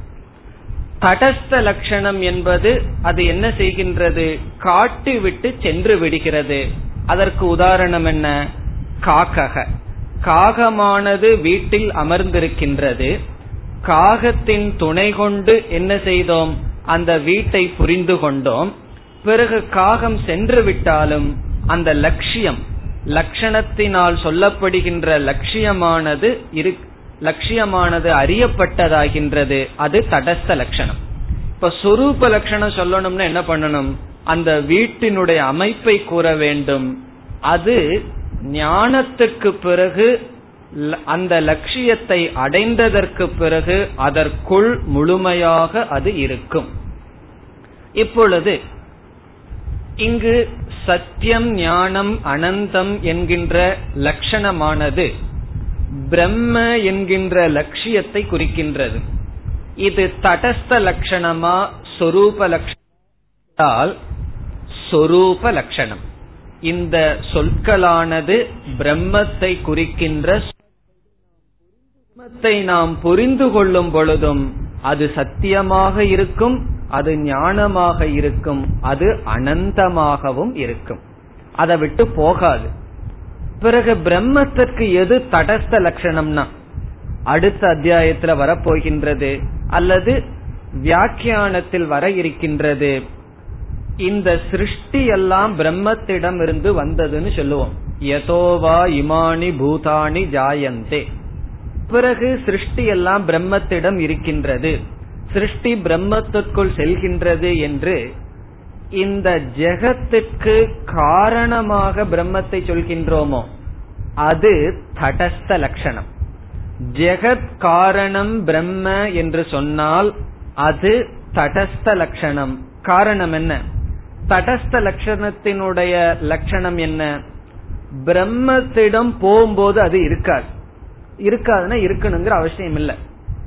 தடஸ்த லட்சணம் என்பது அது என்ன செய்கின்றது? காட்டி விட்டு சென்று விடுகிறது. அதற்கு உதாரணம் என்ன? காக்கக காகமானது வீட்டில் அமர்ந்திருக்கின்றது. காகத்தின் துணை கொண்டு என்ன செய்தோம்? அந்த வீட்டை புரிந்து கொண்டோம். பிறகு காகம் சென்று விட்டாலும் அந்த லட்சியம் லட்சணத்தினால் சொல்லப்படுகின்ற லட்சியமானது இரு லட்சியமானது அறியப்பட்டதாகின்றது. அது தடஸ்த லட்சணம். இப்ப சொரூப லட்சணம் சொல்லணும்னா என்ன பண்ணணும்? அந்த வீட்டினுடைய அமைப்பை கூற வேண்டும். அது ஞானத்துக்கு பிறகு அந்த லட்சியத்தை அடைந்ததற்கு பிறகு அதற்குள் முழுமையாக அது இருக்கும். இப்பொழுது இங்கு சத்தியம் ஞானம் அனந்தம் என்கின்ற லட்சணமானது பிரம்ம என்கின்ற லட்சியத்தை குறிக்கின்றது. இது தடஸ்த லட்சணமா சொரூப லட்சணத்தால் சொரூப லட்சணம். இந்த சொற்களானது பிரம்மத்தை குறிக்கின்ற பிரம்மத்தை நாம் புரிந்து கொள்ளும் பொழுதும் அது சத்தியமாக இருக்கும் அது ஞானமாக இருக்கும் அது அனந்தமாகவும் இருக்கும். அதை விட்டு போகாது. பிறகு பிரம்மத்திற்கு எது தடஸ்த லட்சணம்னா அடுத்த அத்தியாயத்துல வரப்போகின்றது அல்லது வியாக்கியானத்தில் வர இருக்கின்றது. இந்த சிருஷ்டி எல்லாம் பிரம்மத்திடம் இருந்து வந்ததுன்னு சொல்லுவோம். யதோவா இமானி பூதானி ஜாயந்தே. பிறகு சிருஷ்டி எல்லாம் பிரம்மத்திடம் இருக்கின்றது. சிருஷ்டி பிரம்மத்திற்குள் செல்கின்றது என்று இந்த ஜெகத்துக்கு காரணமாக பிரம்மத்தை சொல்கின்றோமோ அது தடஸ்த லட்சணம். ஜெகத் காரணம் பிரம்ம என்று சொன்னால் அது தடஸ்த லட்சணம். காரணம் என்ன? தடஸ்த லட்சணத்தினுடைய லட்சணம் என்ன? பிரம்மத்திடம் போகும்போது அது இருக்காது. இருக்காதுன்னா இருக்கணுங்கிற அவசியம் இல்லை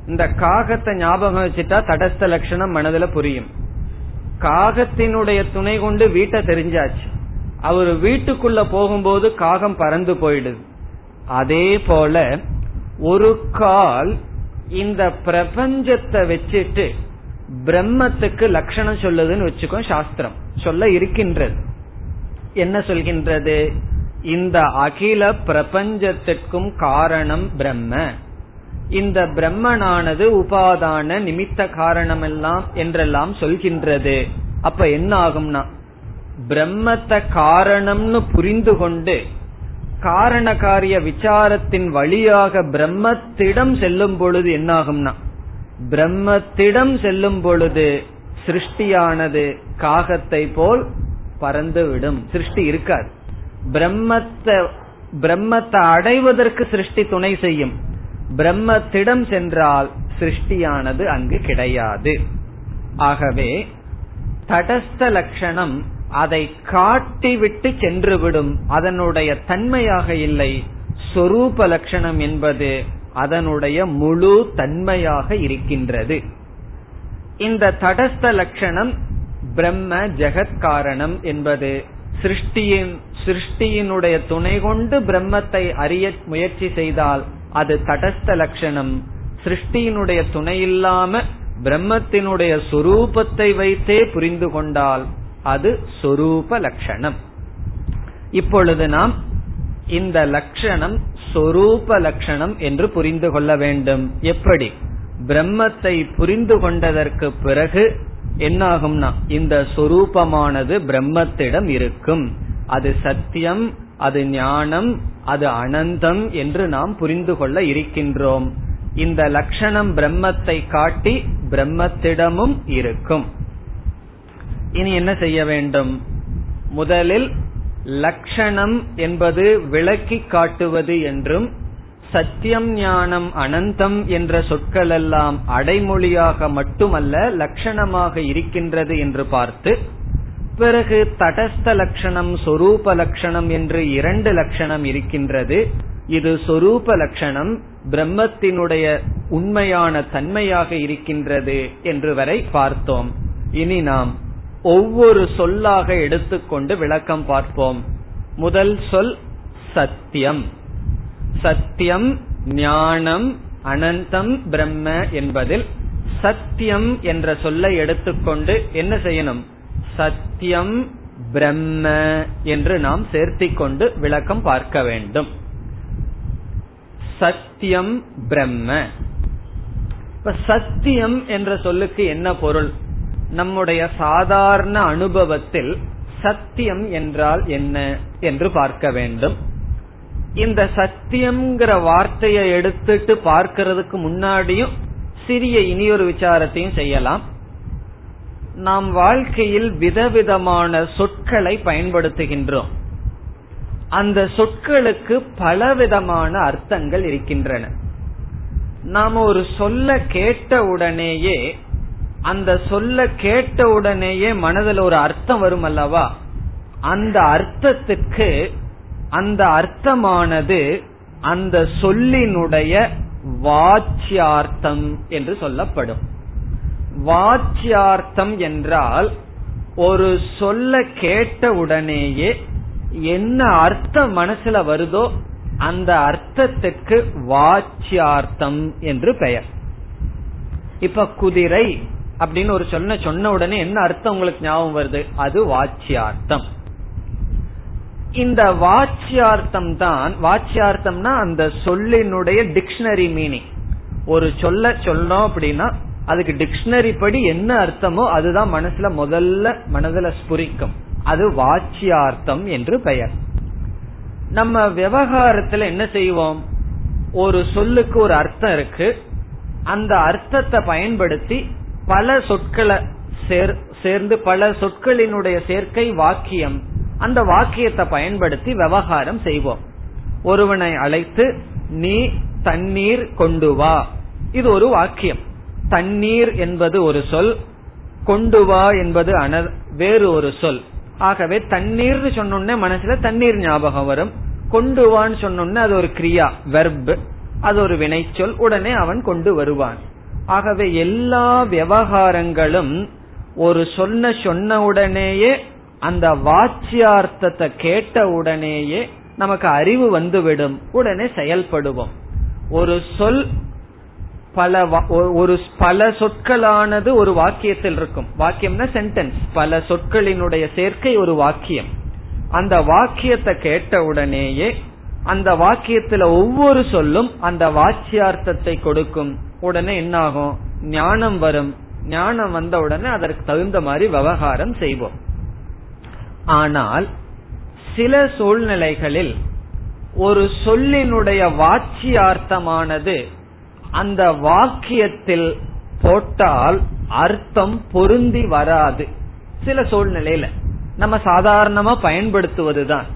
இந்த காகத்தை ஞாபகம் வச்சுட்டா தடஸ்த லட்சணம் மனதுல புரியும். காகத்தினுடைய துணை கொண்டு வீட்டை தெரிஞ்சாச்சு. அவர் வீட்டுக்குள்ள போகும்போது காகம் பறந்து போயிடுது. அதே போல ஒரு கால் இந்த பிரபஞ்சத்தை வச்சுட்டு பிரம்மத்துக்கு லட்சணம் சொல்லுதுன்னு வச்சுக்கோ சாஸ்திரம். சொல்ல இருக்கின்றது. என்ன சொல்கின்றது? இந்த அகில பிரபஞ்சத்திற்கும் காரணம் பிரம்ம. இந்த பிரம்மனானது உபாதான நிமித்த காரணம் எல்லாம் என்றெல்லாம் சொல்கின்றது. அப்ப என்ன ஆகும்னா பிரம்மத்தை காரணம்னு புரிந்து கொண்டு காரண காரிய விசாரத்தின் வழியாக பிரம்மத்திடம் செல்லும் பொழுது என்னாகும்னா பிரம்மத்திடம் செல்லும் பொழுது சிருஷ்டியானது காகத்தை போல் பறந்துவிடும். சிருஷ்டி இருக்காது. பிரம்மத்தை பிரம்மத்தை அடைவதற்கு சிருஷ்டி துணை செய்யும். பிரம்மத்திடம் சென்றால் சிருஷ்டியானது அங்கு கிடையாது. ஆகவே தடஸ்த லட்சணம் அதை காட்டிவிட்டு சென்றுவிடும். அதனுடைய தன்மையாக இல்லை. சொரூப லட்சணம் என்பது அதனுடைய முழு தன்மையாக இருக்கின்றது. இந்த தடஸ்த லட்சணம் பிரம்ம ஜெகத் காரணம் என்பது சிருஷ்டியின் சிருஷ்டியினுடைய துணை கொண்டு பிரம்மத்தை அறிய முயற்சி செய்தால் அது தடஸ்த லட்சணம். சிருஷ்டியினுடைய துணை இல்லாம பிரம்மத்தினுடைய சொரூபத்தை வைத்தே புரிந்து கொண்டால் அது சொரூப லட்சணம். இப்பொழுது நாம் இந்த லட்சணம் சொரூப லட்சணம் என்று புரிந்து கொள்ள வேண்டும். எப்படி? பிரம்மத்தை புரிந்து கொண்டதற்கு பிறகு என்னாகும்னா இந்த சொரூபமானது பிரம்மத்திடம் இருக்கும். அது சத்தியம் அது ஞானம் அது அனந்தம் என்று நாம் புரிந்து கொள்ள இருக்கின்றோம். இந்த லட்சணம் பிரம்மத்தை காட்டி பிரம்மத்திடமும் இருக்கும். இனி என்ன செய்ய வேண்டும்? முதலில் லட்சணம் என்பது விளக்கி காட்டுவது என்றும் சத்தியம் ஞானம் அனந்தம் என்ற சொற்கள் எல்லாம் அடைமொழியாக மட்டுமல்ல லட்சணமாக இருக்கின்றது என்று பார்த்து பிறகு தடஸ்த லட்சணம் சொரூப லட்சணம் என்று இரண்டு லட்சணம் இருக்கின்றது. இது சொரூப லட்சணம் பிரம்மத்தினுடைய உண்மையான தன்மையாக இருக்கின்றது என்று வரை பார்த்தோம். இனி நாம் ஒவ்வொரு சொல்லாக எடுத்துக்கொண்டு விளக்கம் பார்ப்போம். முதல் சொல் சத்தியம். சத்தியம் ஞானம் அனந்தம் பிரம்ம என்பதில் சத்தியம் என்ற சொல்லை எடுத்துக்கொண்டு என்ன செய்யணும்? சத்தியம் பிரம்ம என்று நாம் சேர்த்திக்கொண்டு விளக்கம் பார்க்க வேண்டும். சத்தியம் பிரம்ம. இப்ப சத்தியம் என்ற சொல்லுக்கு என்ன பொருள்? நம்முடைய சாதாரண அனுபவத்தில் சத்தியம் என்றால் என்ன என்று பார்க்க வேண்டும். இந்த சத்தியம்ங்கிற வார்த்தையை எடுத்துட்டு பார்க்கிறதுக்கு முன்னாடியும் சிறிய இனியொரு விசாரத்தையும் செய்யலாம். நாம் வாழ்க்கையில் விதவிதமான சொற்களை பயன்படுத்துகின்றோம். அந்த சொற்களுக்கு பலவிதமான அர்த்தங்கள் இருக்கின்றன. நாம ஒரு சொல்ல கேட்ட உடனேயே அந்த சொல்ல கேட்ட உடனேயே மனதில் ஒரு அர்த்தம் வரும் அல்லவா? அந்த அர்த்தத்துக்கு அந்த அர்த்தமானது அந்த சொல்லினுடைய வாச்சியார்த்தம் என்று சொல்லப்படும். வாச்சியார்த்தம் என்றால் ஒரு சொல்ல கேட்ட உடனேயே என்ன அர்த்தம் மனசுல வருதோ அந்த அர்த்தத்துக்கு வாச்சியார்த்தம் என்று பெயர். இப்ப குதிரை அப்படின்னு ஒரு சொன்ன சொன்ன உடனே என்ன அர்த்தம் உங்களுக்கு ஞாபகம் வருது? அது வாச்சியார்த்தம். இந்த வாச்சியார்த்தம் தான் வாச்சியார்த்தம்னா அந்த சொல்லினுடைய டிக்ஷனரி மீனிங். ஒரு சொல்ல சொல்லணும் அப்படின்னா அதுக்கு டிக்ஷனரி படி என்ன அர்த்தமோ அதுதான் மனசுல முதல்ல மனதுல ஸ்புரிக்கும். அது வாச்சியார்த்தம் என்று பெயர். நம்ம விவகாரத்துல என்ன செய்வோம்? ஒரு சொல்லுக்கு ஒரு அர்த்தம் இருக்கு. அந்த அர்த்தத்தை பயன்படுத்தி பல சொற்களை சேர்ந்து பல சொற்களினுடைய சேர்க்கை வாக்கியம். அந்த வாக்கியத்தை பயன்படுத்தி விவகாரம் செய்வோம். ஒருவனை அழைத்து நீ தண்ணீர் கொண்டு வா. இது ஒரு வாக்கியம். தண்ணீர் என்பது ஒரு சொல் கொண்டு வா என்பது வேறு ஒரு சொல். ஆகவே தண்ணீர் சொன்னோடனே மனசுல தண்ணீர் ஞாபகம் வரும். கொண்டு வான்னு சொன்னோடனே அது ஒரு கிரியா வெர்ப் அது ஒரு வினைச்சொல் உடனே அவன் கொண்டு வருவான். ஆகவே எல்லா விவகாரங்களும் ஒரு சொன்ன சொன்ன உடனேயே அந்த வாச்சியார்த்தத்தை கேட்ட உடனேயே நமக்கு அறிவு வந்துவிடும். உடனே செயல்படுவோம். ஒரு சொல் பல ஒரு பல சொற்களானது ஒரு வாக்கியத்தில் இருக்கும். வாக்கியம்னா சென்டென்ஸ் பல சொற்களினுடைய சேர்க்கை ஒரு வாக்கியம். அந்த வாக்கியத்தை கேட்ட உடனேயே அந்த வாக்கியத்துல ஒவ்வொரு சொல்லும் அந்த வாக்கியார்த்தத்தை கொடுக்கும். உடனே என்ன ஆகும் ஞானம் வரும். ஞானம் வந்த உடனே அதற்கு தகுந்த மாதிரி விவகாரம் செய்வோம். ஆனால் சில சூழ்நிலைகளில் ஒரு சொல்லினுடைய வாச்சியார்த்தமானது அந்த வாக்கியத்தில் போட்டால் அர்த்தம் பொருந்தி வராது. சில சூழ்நிலையில நம்ம சாதாரணமா பயன்படுத்துவதுதான்.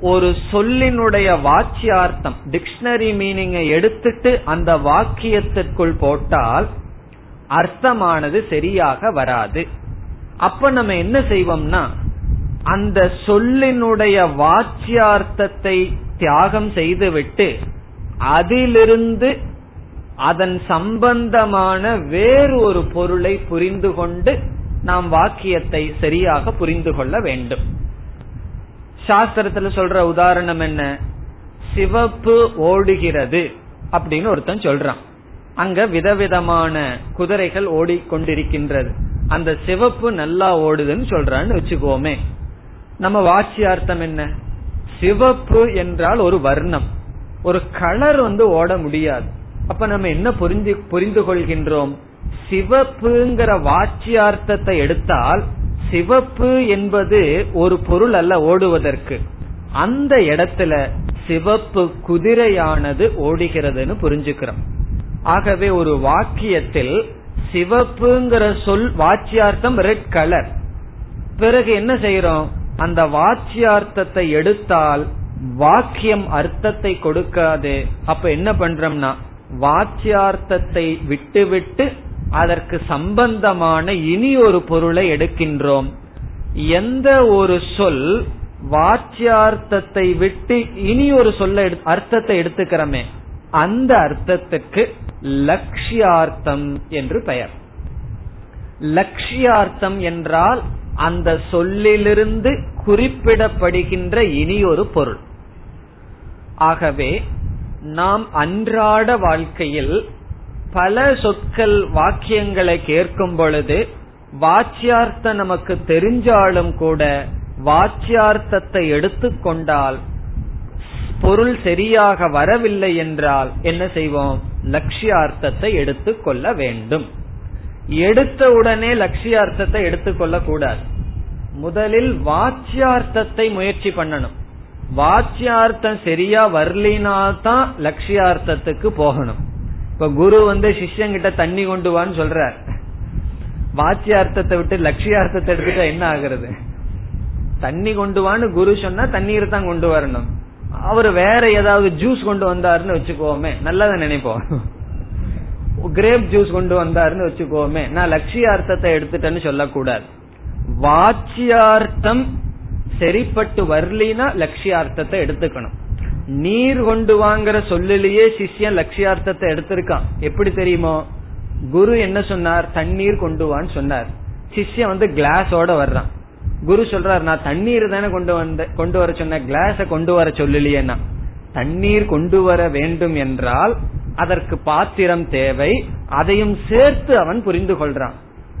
ஒரு சொல்லினுடைய வாச்சியார்த்தம் டிக்ஷனரி மீனிங்கை எடுத்துட்டு அந்த வாக்கியத்திற்குள் போட்டால் அர்த்தமானது சரியாக வராது. அப்ப நம்ம என்ன செய்வோம்னா அந்த சொல்லினுடைய வாச்சியார்த்தத்தை தியாகம் செய்துவிட்டு அதிலிருந்து அதன் சம்பந்தமான வேறு ஒரு பொருளை புரிந்து கொண்டு நாம் வாக்கியத்தை சரியாக புரிந்து கொள்ள வேண்டும். சாஸ்திரத்துல சொல்ற உதாரணம் என்ன? சிவப்பு ஓடுகிறது அப்படின்னு ஒருத்தன் சொல்றான். அங்க விதவிதமான குதிரைகள் ஓடிக்கொண்டிருக்கின்றது. அந்த சிவப்பு நல்லா ஓடுதுன்னு சொல்றான்னு வச்சுக்கோமே. நம்ம வாட்சியார்த்தம் என்ன? சிவப்பு என்றால் ஒரு வர்ணம். ஒரு கலர் வந்து ஓட முடியாது. அப்ப நம்ம என்ன புரிந்து புரிந்து கொள்கின்றோம் சிவப்புங்கிற வாட்சியார்த்தத்தை எடுத்தால் சிவப்பு என்பது ஒரு பொருள் அல்ல ஓடுவதற்கு. அந்த இடத்துல சிவப்பு குதிரையானது ஓடுகிறதுன்னு புரிஞ்சுக்கிறோம். ஆகவே ஒரு வாக்கியத்தில் சிவப்புங்கிற சொல் வாட்சியார்த்தம் ரெட் கலர் பிறகு என்ன செய்யறோம் அந்த வாட்சியார்த்தத்தை எடுத்தால் வாக்கியம் அர்த்தத்தை கொடுக்காது. அப்ப என்ன பண்றோம்னா வாச்சியார்த்தத்தை விட்டுவிட்டு அதற்கு சம்பந்தமான இனி ஒரு பொருளை எடுக்கின்றோம். எந்த ஒரு சொல் வாச்சியார்த்தத்தை விட்டு இனி ஒரு சொல்ல அர்த்தத்தை எடுத்துக்கிறோமே அந்த அர்த்தத்துக்கு லட்சியார்த்தம் என்று பெயர். லட்சியார்த்தம் என்றால் அந்த சொல்லிலிருந்து குறிப்பிடப்படுகின்ற இனி ஒரு பொருள். ஆகவே நாம் அன்றாட வாழ்க்கையில் பல சொற்கள் வாக்கியங்களை கேட்கும் பொழுது வாச்சியார்த்த நமக்கு தெரிஞ்சாலும் கூட வாச்சியார்த்தத்தை எடுத்துக்கொண்டால் பொருள் சரியாக வரவில்லை என்றால் என்ன செய்வோம்? லட்சியார்த்தத்தை எடுத்துக்கொள்ள வேண்டும். எடுத்த உடனே லட்சியார்த்தத்தை எடுத்துக்கொள்ள கூடாது முதலில் வாச்சியார்த்தத்தை முயற்சி பண்ணணும். வாச்சியார்த்தம் சரியா வரலினால்தான் லட்சியார்த்தத்துக்கு போகணும். இப்ப குரு வந்து சிஷ்யங்கிட்ட தண்ணி கொண்டு வான்னு சொல்றார். வாச்சியார்த்தத்தை விட்டு லட்சியார்த்தத்தை எடுத்துட்டா என்ன ஆகுறது? தண்ணி கொண்டு வான்னு குரு சொன்னா தண்ணீர் தான் கொண்டு வரணும். அவர் வேற ஏதாவது ஜூஸ் கொண்டு வந்தாருன்னு வச்சுக்கோமே. நல்லதை நினைப்போம். கிரேப் ஜூஸ் கொண்டு வந்தாருன்னு வச்சுக்கோமே. நான் லட்சியார்த்தத்தை எடுத்துட்டேன்னு சொல்லக்கூடாது. வாச்சியார்த்தம் சரிப்பட்டு வரலினா லட்சியார்த்தத்தை எடுத்துக்கணும். நீர் கொண்டு வாங்குற சொல்லிலேயே சிஷ்யன் லட்சியார்த்தத்தை எடுத்திருக்கான். எப்படி தெரியுமோ? குரு என்ன சொன்னார்? தண்ணீர் கொண்டு வான்னு சொன்னார். சிஷ்யன் வந்து கிளாஸோட வர்றான். குரு சொல்றார் நான் தண்ணீர் தானே கொண்டு வந்த கொண்டு வர சொன்ன கிளாஸ கொண்டு வர சொல்லலையேனா தண்ணீர் கொண்டு வர வேண்டும் என்றால் அதற்கு பாத்திரம் தேவை. அதையும் சேர்த்து அவன் புரிந்து கொள்றான்.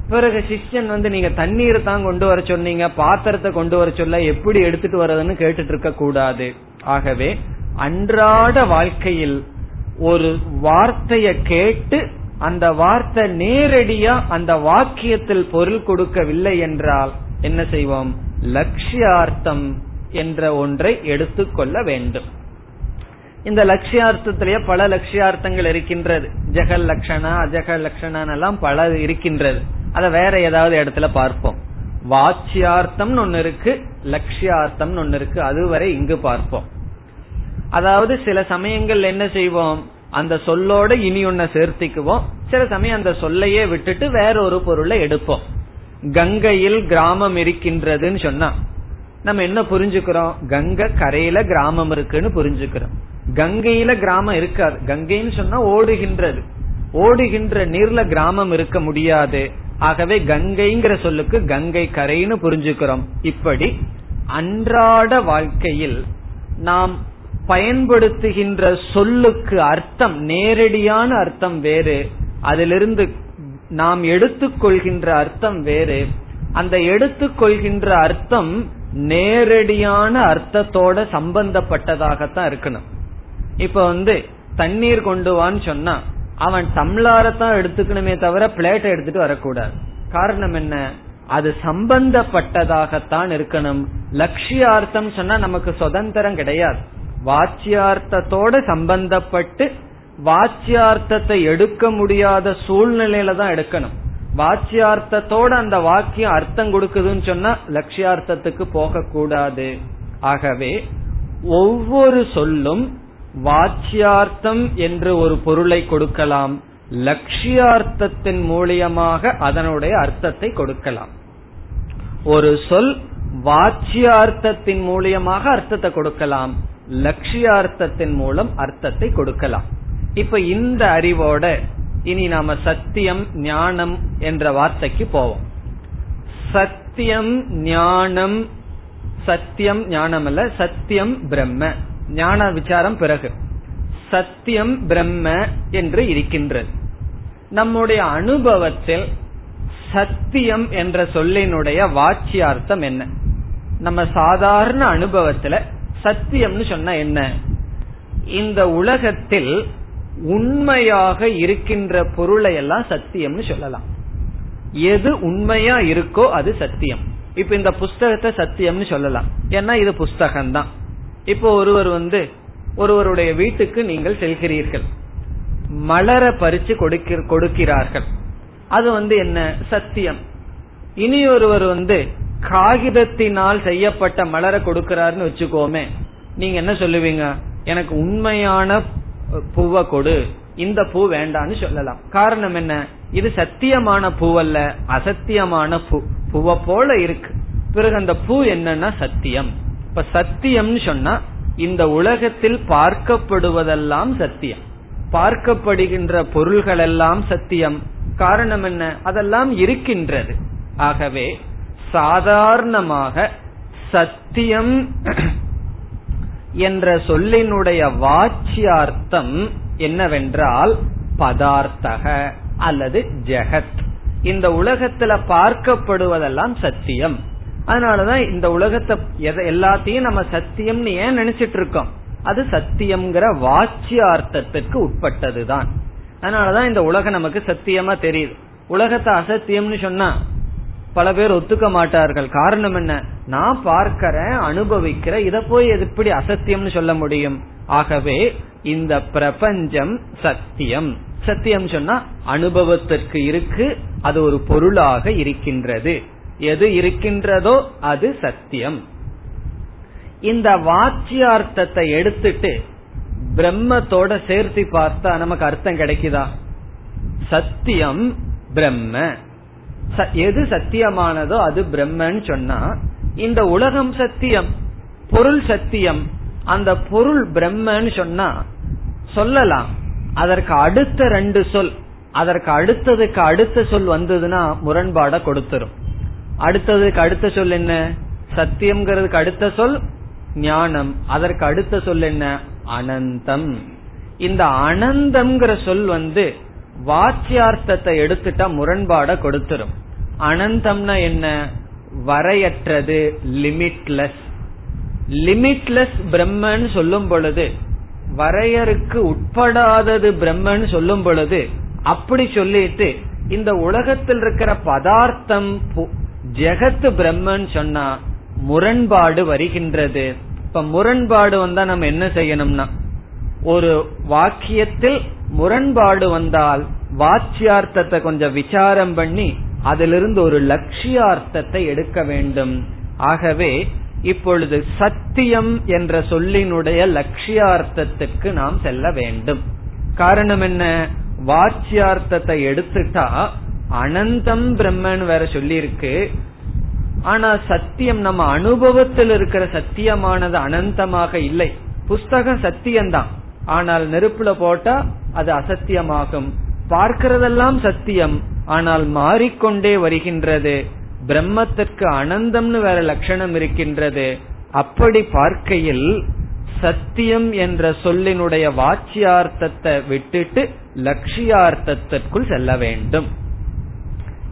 பிறகு சிஷ்யன் வந்து நீங்க தண்ணீர் தான் கொண்டு வர சொன்னீங்க பாத்திரத்தை கொண்டு வர சொல்ல எப்படி எடுத்துட்டு வர்றதுன்னு கேட்டுட்டு இருக்க கூடாது. ஆகவே அன்றாட வாழ்க்கையில் ஒரு வார்த்தைய கேட்டு அந்த வார்த்தை நேரடியா அந்த வாக்கியத்தில் பொருள் கொடுக்கவில்லை என்றால் என்ன செய்வோம்? லட்சியார்த்தம் என்ற ஒன்றை எடுத்துக்கொள்ள வேண்டும். இந்த லட்சியார்த்தத்திலேயே பல லட்சியார்த்தங்கள் இருக்கின்றது. ஜெகல் லட்சணா அஜக லட்சணான் எல்லாம் பல இருக்கின்றது. அதை வேற ஏதாவது இடத்துல பார்ப்போம். வாச்சியார்த்தம் ஒன்னு இருக்கு லட்சியார்த்தம் ஒன்னு இருக்கு அதுவரை இங்கு பார்ப்போம். அதாவது சில சமயங்கள் என்ன செய்வோம்? அந்த சொல்லோட இனி ஒன்ன சேர்த்திக்குவோம். சில சமயம் அந்த சொல்லையே விட்டுட்டு வேற ஒரு பொருளை எடுப்போம். கங்கையில் கிராமம் இருக்கின்றதுன்னு சொன்னா நம்ம என்ன புரிஞ்சுக்கிறோம்? கங்கை கரையில கிராமம் இருக்குன்னு புரிஞ்சுக்கிறோம். கங்கையில கிராமம் இருக்காது. கங்கைன்னு சொன்னா ஓடுகின்றது. ஓடுகின்ற நீர்ல கிராமம் இருக்க முடியாது. ஆகவே கங்கைங்கிற சொல்லுக்கு கங்கை கரைன்னு புரிஞ்சுக்கிறோம். இப்படி அன்றாட வாழ்க்கையில் நாம் பயன்படுத்துகின்ற சொல்லுக்கு அர்த்தம் நேரடியான அர்த்தம் வேறு அதிலிருந்து நாம் எடுத்துக்கொள்கின்ற அர்த்தம் வேறு. அந்த எடுத்துக்கொள்கின்ற அர்த்தம் நேரடியான அர்த்தத்தோட சம்பந்தப்பட்டதாகத்தான் இருக்கணும். இப்ப வந்து தண்ணீர் கொண்டு வான்னு சொன்னா அவன் டம்ளாரத்தான் எடுத்துக்கணுமே தவிர பிளேட்டை எடுத்துட்டு வரக்கூடாது. காரணம் என்ன? அது சம்பந்தப்பட்டதாகத்தான் இருக்கணும். லட்சியார்த்தம் சொன்னா நமக்கு சுதந்திரம் கிடையாது. வாச்சியார்த்தத்தோட சம்பந்தப்பட்டு வாச்சியார்த்தத்தை எடுக்க முடியாத சூழ்நிலையில தான் எடுக்கணும். வாச்சியார்த்தத்தோட அந்த வாக்கியம் அர்த்தம் கொடுக்குதுன்னு சொன்னா லட்சியார்த்தத்துக்கு போக கூடாது ஆகவே ஒவ்வொரு சொல்லும் வாச்சியார்த்தம் என்று ஒரு பொருளை கொடுக்கலாம். லட்சியார்த்தத்தின் மூலியமாக அதனுடைய அர்த்தத்தை கொடுக்கலாம். ஒரு சொல் வாச்சியார்த்தத்தின் மூலியமாக அர்த்தத்தை கொடுக்கலாம். லட்சியார்த்தத்தின் மூலம் அர்த்தத்தை கொடுக்கலாம். இப்ப இந்த அறிவோட இனி நாம சத்தியம் ஞானம் என்ற வார்த்தைக்கு போவோம். சத்தியம் ஞானம் சத்தியம் ஞானம் அல்ல சத்தியம் பிரம்ம. ஞான விசாரம் பிறகு. சத்தியம் பிரம்ம என்று இருக்கின்றது. நம்முடைய அனுபவத்தில் சத்தியம் என்ற சொல்லினுடைய வாச்சியார்த்தம் என்ன? நம்ம சாதாரண அனுபவத்துல சத்தியம்னு சொன்ன என்ன? இந்த உலகத்தில் உண்மையாக இருக்கின்ற பொருளை எல்லாம் சத்தியம்னு சொல்லலாம். எது உண்மையா இருக்கோ அது சத்தியம். இப்ப இந்த புஸ்தகத்தை சத்தியம்னு சொல்லலாம். ஏன்னா இது புஸ்தகம் தான் இப்போ ஒருவர் வந்து ஒருவருடைய வீட்டுக்கு நீங்கள் செல்கிறீர்கள். மலர பறிச்சு கொடுக்கிறார்கள். அது வந்து என்ன? சத்தியம். இனி ஒருவர் வந்து காகிதத்தினால் செய்யப்பட்ட மலரை கொடுக்கிறாருன்னு வச்சுக்கோமே. நீங்க என்ன சொல்லுவீங்க? எனக்கு உண்மையான பூவை கொடு. இந்த பூ வேண்டான்னு சொல்லலாம். காரணம் என்ன? இது சத்தியமான பூவல்ல அசத்தியமான பூ. பூவை போல இருக்கு. பிறகு அந்த பூ என்னன்னா சத்தியம். இப்ப சத்தியம்னு சொன்னா இந்த உலகத்தில் பார்க்கப்படுவதெல்லாம் சத்தியம். பார்க்கப்படுகின்ற பொருள்கள் எல்லாம் சத்தியம். காரணம் என்ன? அதெல்லாம் இருக்கின்றது. ஆகவே சாதாரணமாக சத்தியம் என்ற சொல்லினுடைய வாச்சியார்த்தம் என்னவென்றால் பதார்த்தக அல்லது ஜெகத். இந்த உலகத்துல பார்க்கப்படுவதெல்லாம் சத்தியம். அதனாலதான் இந்த உலகத்தை எல்லாத்தையும் நம்ம சத்தியம்னு ஏன் நினைச்சிட்டு இருக்கோம்? அது சத்தியம்ங்கிற வாச்சியார்த்தத்துக்கு உட்பட்டதுதான். அதனாலதான் இந்த உலகம் நமக்கு சத்தியமா தெரியுது. உலகத்தை அசத்தியம்னு சொன்னா பல பேர் ஒத்துக்க மாட்டார்கள். காரணம் என்ன? நான் பார்க்கிறேன் அனுபவிக்கிற இத போய் எப்படி அசத்தியம்னு சொல்ல முடியும்? ஆகவே இந்த பிரபஞ்சம் சத்தியம். சத்தியம் சொன்னா அனுபவத்திற்கு இருக்கு அது ஒரு பொருளாக இருக்கின்றது. எது இருக்கின்றதோ அது சத்தியம். இந்த வாச்சியார்த்தத்தை எடுத்துட்டு பிரம்மத்தோட சேர்த்து பார்த்தா நமக்கு அர்த்தம் கிடைக்குதா? சத்தியம் பிரம்ம. எது சத்தியமானதோ அது பிரம்மன்னு சொன்னா இந்த உலகம் சத்தியம் பொருள் சத்தியம் அந்த பொருள் பிரம்மன்னு சொன்னா சொல்லலாம். அதற்கு அடுத்த ரெண்டு சொல் அதற்கு அடுத்ததுக்கு அடுத்த சொல் வந்ததுன்னா முரண்பாட கொடுத்துரும். அடுத்ததுக்கு அடுத்த சொல் என்ன? சத்தியம்ங்கிறதுக்கு அடுத்த சொல் ஞானம். அதற்கு அடுத்த சொல் என்ன? அனந்தம். இந்த அனந்தம்ங்கிற சொல் வந்து வாச்சியார்த்தத்தை எடுத்துட்டா முரண்பாட கொடுத்துரும். அனந்தம்னா என்ன? வரையற்றது லிமிட்லெஸ் லிமிட்லெஸ் பிரம்மன் சொல்லும் பொழுது வரையறுக்கு உட்படாதது பிரம்மன் சொல்லும் பொழுது அப்படி சொல்லிட்டு இந்த உலகத்தில் இருக்கிற பதார்த்தம் ஜெகத்து பிரம்மன் சொன்னா முரண்பாடு வருகின்றது. இப்ப முரண்பாடு வந்தா நம்ம என்ன செய்யணும்னா ஒரு வாக்கியத்தில் முரண்பாடு வந்தால் வாச்சியார்த்தத்தை கொஞ்சம் விசாரம் பண்ணி அதிலிருந்து ஒரு லட்சியார்த்தத்தை எடுக்க வேண்டும். ஆகவே இப்பொழுது சத்தியம் என்ற சொல்லினுடைய லட்சியார்த்தத்திற்கு நாம் செல்ல வேண்டும். காரணம் என்ன? வாச்சியார்த்தத்தை எடுத்துட்டா அனந்தம் பிரம்மன் வேற சொல்லியிருக்கு. ஆனா சத்தியம் நம்ம அனுபவத்தில் இருக்கிற சத்தியமானது அனந்தமாக இல்லை. புஸ்தகம் சத்தியம்தான். ஆனால் நெருப்புல போட்டா அது அசத்தியமாகும். பார்க்கிறதெல்லாம் சத்தியம் ஆனால் மாறிக்கொண்டே வருகின்றது. பிரம்மத்திற்கு அனந்தம்னு வேற லட்சணம் இருக்கின்றது. அப்படி பார்க்கையில் சத்தியம் என்ற சொல்லினுடைய வாச்சியார்த்தத்தை விட்டுட்டு லட்சியார்த்தத்திற்குள் செல்ல வேண்டும்.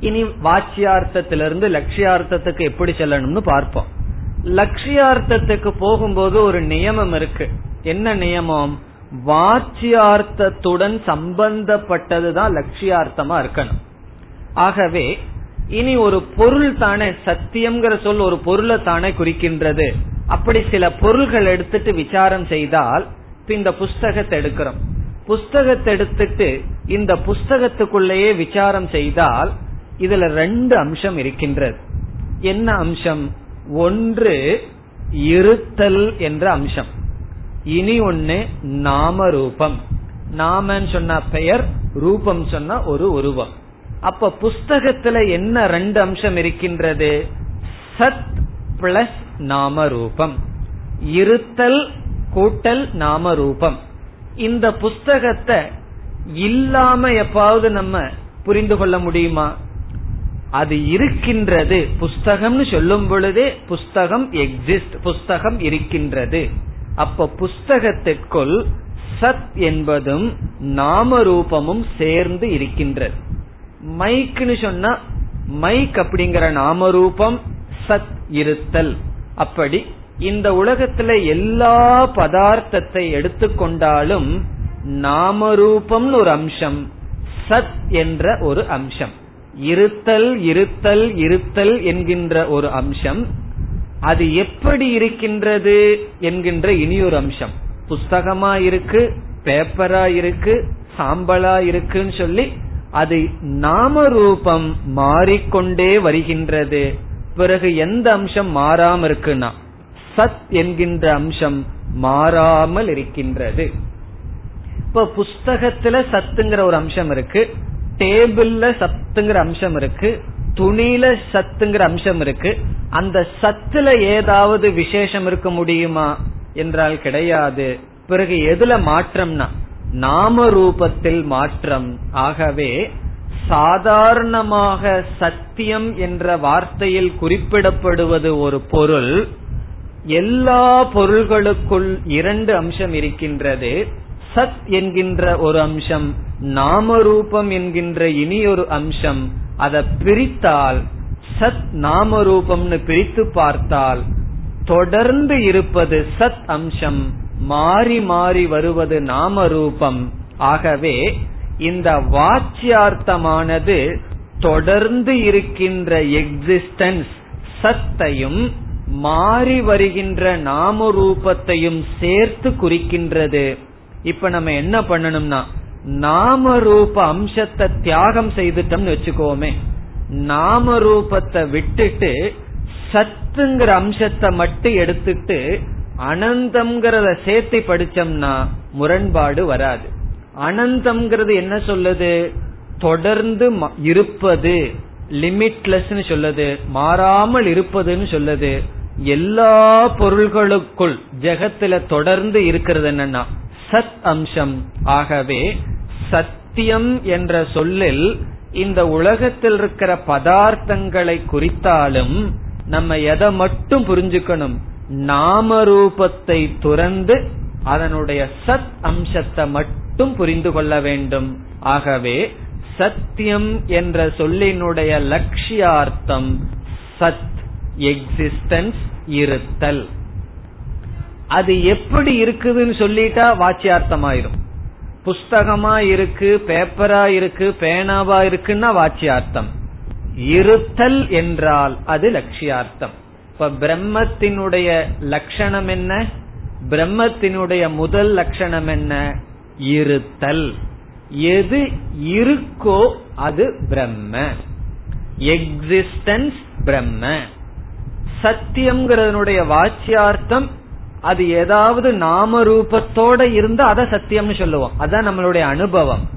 இனி வாச்சியார்த்தத்திலிருந்து லட்சியார்த்தத்துக்கு எப்படி செல்லணும்னு பார்ப்போம். லட்சியார்த்தத்துக்கு போகும்போது ஒரு நியமம் இருக்கு. என்ன நியமம்? வாச்சியார்த்தத்துடன் சம்பந்தப்பட்டதுதான் லட்சியார்த்தமா இருக்கணும். ஆகவே இனி ஒரு பொருள் தானே சத்தியம்ங்கிற சொல் ஒரு பொருளை தானே குறிக்கின்றது. அப்படி சில பொருள்கள் எடுத்துட்டு விசாரம் செய்தால் இந்த புஸ்தகத்தை எடுக்கிறோம். புஸ்தகத்தை எடுத்துட்டு இந்த புஸ்தகத்துக்குள்ளேயே விசாரம் செய்தால் இதுல ரெண்டு அம்சம் இருக்கின்றது. என்ன அம்சம்? ஒன்று இருத்தல் என்ற அம்சம். இனி ஒன்னு நாம ரூபம் நாமன்னு சொன்ன பெயர் ரூபம் சொன்ன ஒரு உருவம். அப்ப புஸ்தகத்துல என்ன ரெண்டு அம்சம் இருக்கின்றது? சத் பிளஸ் நாம ரூபம் இருத்தல் கூட்டல் நாம ரூபம் இந்த புஸ்தகத்தை இல்லாம எப்பாவது நம்ம புரிந்து கொள்ள முடியுமா? அது இருக்கின்றது. புஸ்தகம்னு சொல்லும் பொழுதே புஸ்தகம் எக்ஸிஸ்ட் புஸ்தகம் இருக்கின்றது. அப்ப புஸ்தகத்திற்குள் சத் என்பதும் நாம ரூபமும் சேர்ந்து இருக்கின்றது. மைக்னு சொன்னா மைக் அப்படிங்கிற நாம ரூபம் சத் இருத்தல். அப்படி இந்த உலகத்துல எல்லா பதார்த்தத்தை எடுத்துக்கொண்டாலும் நாம ரூபம்னு ஒரு அம்சம் சத் என்ற ஒரு அம்சம். இருத்தல் இருத்தல் இருத்தல் என்கின்ற ஒரு அம்சம். அது எப்படி இருக்கின்றது என்கின்ற இனியொரு அம்சம். புஸ்தகமா இருக்கு பேப்பரா இருக்கு சாம்பலா இருக்குன்னு சொல்லி அது நாம ரூபம் மாறிக்கொண்டே வருகின்றது. பிறகு எந்த அம்சம் மாறாம இருக்குன்னா சத் என்கின்ற அம்சம் மாறாமல் இருக்கின்றது. இப்ப புஸ்தகத்துல சத்துங்கிற ஒரு அம்சம் இருக்கு. டேபிள்ல சத்துங்கிற அம்சம் இருக்கு துணியில சத்துங்கிற அம்சம் இருக்கு. அந்த சத்துல ஏதாவது விசேஷம் இருக்க முடியுமா என்றால் கிடையாது. பிறகு எதுல மாற்றம்னா நாம ரூபத்தில் மாற்றம். ஆகவே சாதாரணமாக சத்தியம் என்ற வார்த்தையில் குறிப்பிடப்படுவது ஒரு பொருள். எல்லா பொருள்களுக்குள் இரண்டு அம்சம் இருக்கின்றது. சத் என்கின்ற ஒரு அம்சம் நாமரூபம் என்கின்ற இனி ஒரு அம்சம் அதை பிரித்தால் சத் நாமரூபம்னு பிரித்து பார்த்தால் தொடர்ந்து இருப்பது சத் அம்சம் மாறி மாறி வருவது நாமரூபம். ஆகவே இந்த வாச்சியார்த்தமானது தொடர்ந்து இருக்கின்ற எக்ஸிஸ்டன்ஸ் சத்தையும் மாறி வருகின்ற நாம ரூபத்தையும் சேர்த்து குறிக்கின்றது. இப்ப நம்ம என்ன பண்ணணும்னா நாம ரூப அம்சத்தை தியாகம் செய்துட்டோம்னு வச்சுக்கோமே. நாம ரூபத்தை விட்டுட்டு சத்துங்கிற அம்சத்தை மட்டும் எடுத்துட்டு அனந்தம்ங்கிறத சேர்த்து படிச்சோம்னா முரண்பாடு வராது. அனந்தம்ங்கிறது என்ன சொல்லுது? தொடர்ந்து இருப்பது லிமிட்லெஸ் சொல்லுது மாறாமல் இருப்பதுன்னு சொல்லுது. எல்லா பொருள்களுக்குள் ஜெகத்துல தொடர்ந்து இருக்கிறது என்னன்னா சத் அம்சம். ஆகவே சத்தியம் என்ற சொல்லில் இந்த உலகத்தில் இருக்கிற பதார்த்தங்களை குறித்தாலும் நம்ம எதை மட்டும் புரிஞ்சுக்கணும். நாம ரூபத்தை துறந்து அதனுடைய சத் அம்சத்தை மட்டும் புரிந்து கொள்ள வேண்டும். ஆகவே சத்தியம் என்ற சொல்லினுடைய லட்சியார்த்தம் சத் எக்ஸிஸ்டன்ஸ் இருத்தல். அது எப்படி இருக்குதுன்னு சொல்லிட்டா வாச்சியார்த்தமாயிரும். புஸ்தகமா இருக்கு பேப்பரா இருக்கு பேனாவா இருக்குன்னா வாச்சியார்த்தம். இருத்தல் என்றால் அது லட்சியார்த்தம். இப்ப பிரம்மத்தினுடைய லட்சணம் என்ன? பிரம்மத்தினுடைய முதல் லட்சணம் என்ன? இருத்தல். எது இருக்கோ அது பிரம்ம. எக்ஸிஸ்டன்ஸ் பிரம்ம. சத்தியம்ங்கிறதனுடைய வாச்சியார்த்தம் அது ஏதாவது நாம ரூபத்தோட இருந்தா அதை சத்தியம்னு சொல்லுவோம். அதான் நம்மளுடைய அனுபவம்.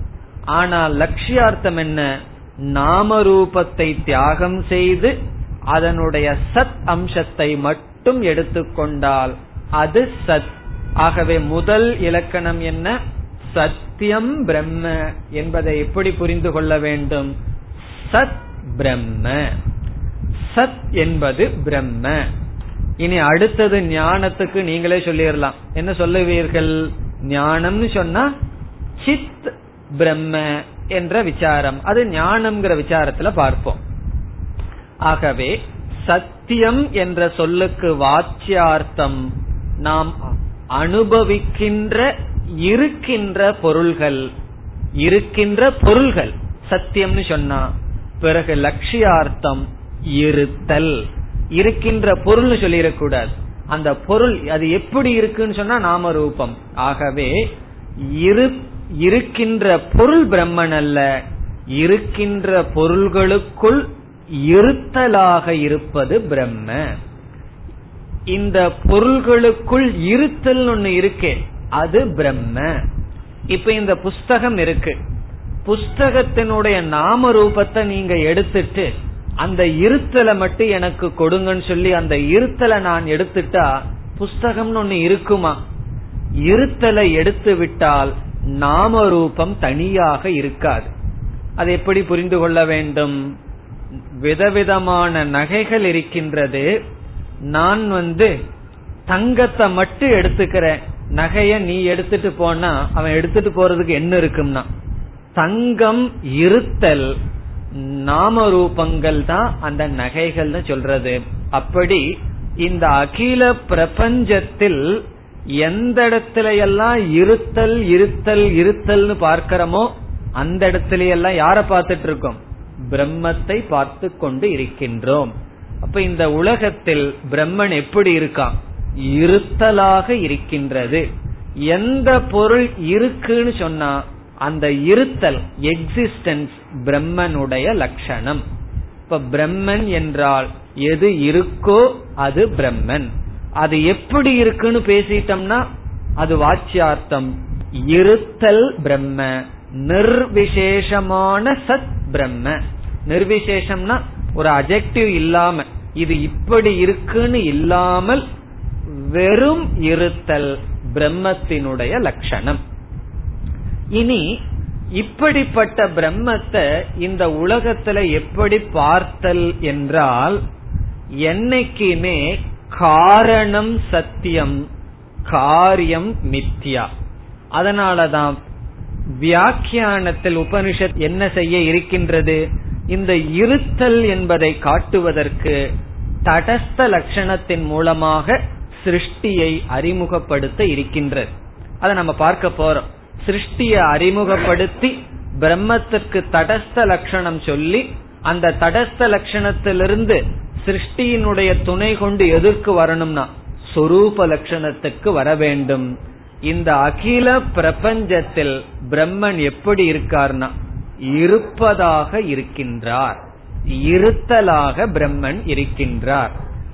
ஆனால் லட்சியார்த்தம் என்ன? நாம ரூபத்தை தியாகம் செய்து அதனுடைய சத் அம்சத்தை மட்டும் எடுத்துக்கொண்டால் அது சத். ஆகவே முதல் இலக்கணம் என்ன? சத்தியம் பிரம்ம என்பதை எப்படி புரிந்து கொள்ள வேண்டும்? சத் பிரம்ம. சத் என்பது பிரம்ம. இனி அடுத்தது ஞானத்துக்கு நீங்களே சொல்லிடலாம். என்ன சொல்லுவீர்கள்? ஞானம்னு சொன்னா சித் பிரம்ம என்ற விசாரம். அது ஞானம்ங்கிற விசாரத்துல பார்ப்போம். ஆகவே சத்தியம் என்ற சொல்லுக்கு வாச்சியார்த்தம். நாம் அனுபவிக்கின்ற இருக்கின்ற பொருள்கள். இருக்கின்ற பொருள்கள். சத்தியம்னு சொன்னா பிறகு லட்சியார்த்தம் இருத்தல். இருக்கின்ற பொருள்னு சொல்லிடக்கூடாது. அந்த பொருள் அது எப்படி இருக்குன்னு சொன்னா நாம ரூபம். ஆகவே இரு இருக்கின்ற பொருள் பிரம்மன் அல்ல. இருக்கின்ற பொருள்களுக்குள் இருத்தலாக இருப்பது பிரம்ம. இந்த பொருள்களுக்குள் இருத்தல் ஒண்ணு இருக்கே அது பிரம்ம. இப்ப இந்த புஸ்தகம் இருக்கு. புஸ்தகத்தினுடைய நாம ரூபத்தை நீங்க எடுத்துட்டு அந்த இருத்தலை மட்டும் எனக்கு கொடுங்கன்னு சொல்லி அந்த இருத்தலை நான் எடுத்துட்டா புஸ்தகம்னு ஒண்ணு இருக்குமா? இருத்தலை எடுத்து விட்டால் நாம ரூபம் தனியாக இருக்காது. அது எப்படி புரிந்து கொள்ள வேண்டும்? விதவிதமான நகைகள் இருக்கின்றது. நான் வந்து தங்கத்தை மட்டும் எடுத்துக்கிறேன். நகைய நீ எடுத்துட்டு போனா அவன் எடுத்துட்டு போறதுக்கு என்ன இருக்கும்னா தங்கம் இருத்தல் நாம ரூபங்கள் தான் அந்த நகைகள் சொல்றது. அப்படி இந்த அகில பிரபஞ்சத்தில் எந்த இடத்துல எல்லாம் இருத்தல் இருத்தல் இருத்தல்னு பார்க்கிறோமோ அந்த இடத்துல எல்லாம் யார பார்த்துட்டு இருக்கோம் பிரம்மத்தை பார்த்து கொண்டு இருக்கின்றோம். அப்ப இந்த உலகத்தில் பிரம்மன் எப்படி இருக்கான்? இருத்தலாக இருக்கின்றது. எந்த பொருள் இருக்குன்னு சொன்னா அந்த இருத்தல் எக்ஸிஸ்டன்ஸ் பிரம்மனுடைய லட்சணம். இப்ப பிரம்மன் என்றால் எது இருக்கோ அது பிரம்மன். அது எப்படி இருக்குன்னு பேசிட்டோம்னா அது வாச்சியார்த்தம். இருத்தல் பிரம்ம நிர்விசேஷமான சத் பிரம்ம. நிர்விசேஷம்னா ஒரு அஜெக்டிவ் இல்லாம இது இப்படி இருக்குன்னு இல்லாமல் வெறும் இருத்தல் பிரம்மத்தினுடைய லட்சணம். இனி இப்படிப்பட்ட பிரம்மத்தை இந்த உலகத்துல எப்படி பார்த்தல் என்றால் என்னைக்குமே காரணம் சத்தியம் காரியம் மித்யா. அதனாலதான் வியாக்கியானத்தில் உபனிஷத் என்ன செய்ய இருக்கின்றது? இந்த இருத்தல் என்பதை காட்டுவதற்கு தடஸ்த லட்சணத்தின் மூலமாக சிருஷ்டியை அறிமுகப்படுத்த இருக்கின்றது. அதை நம்ம பார்க்க போறோம். சிருஷ்டியை அறிமுகப்படுத்தி பிரம்மத்திற்கு தடஸ்த லட்சணம் சொல்லி அந்த தடஸ்த லட்சணத்திலிருந்து சிருஷ்டியினுடைய துணை கொண்டு எதற்கு வரணும்னா சொரூப லட்சணத்துக்கு வர வேண்டும். இந்த அகில பிரபஞ்சத்தில் பிரம்மன் எப்படி இருக்கார்னா இருப்பதாக இருக்கின்றார். இருத்தலாக பிரம்மன் இருக்கின்றார்.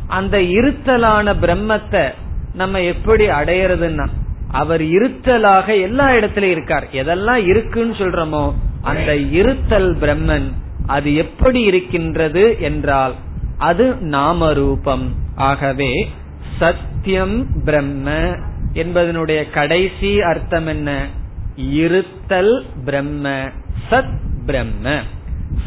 அந்த இருத்தலான பிரம்மத்தை நம்ம எப்படி அடையறதுன்னா அவர் இருத்தலாக எல்லா இடத்திலும் இருக்கார். எதெல்லாம் இருக்குன்னு சொல்றோமோ அந்த இருத்தல் பிரம்மன் அது எப்படி இருக்கின்றது என்றால் அது நாம ரூபம் ஆகவே சத்தியம் பிரம்ம என்பதனுடைய கடைசி அர்த்தம் என்ன? இருத்தல் பிரம்ம சத் பிரம்ம.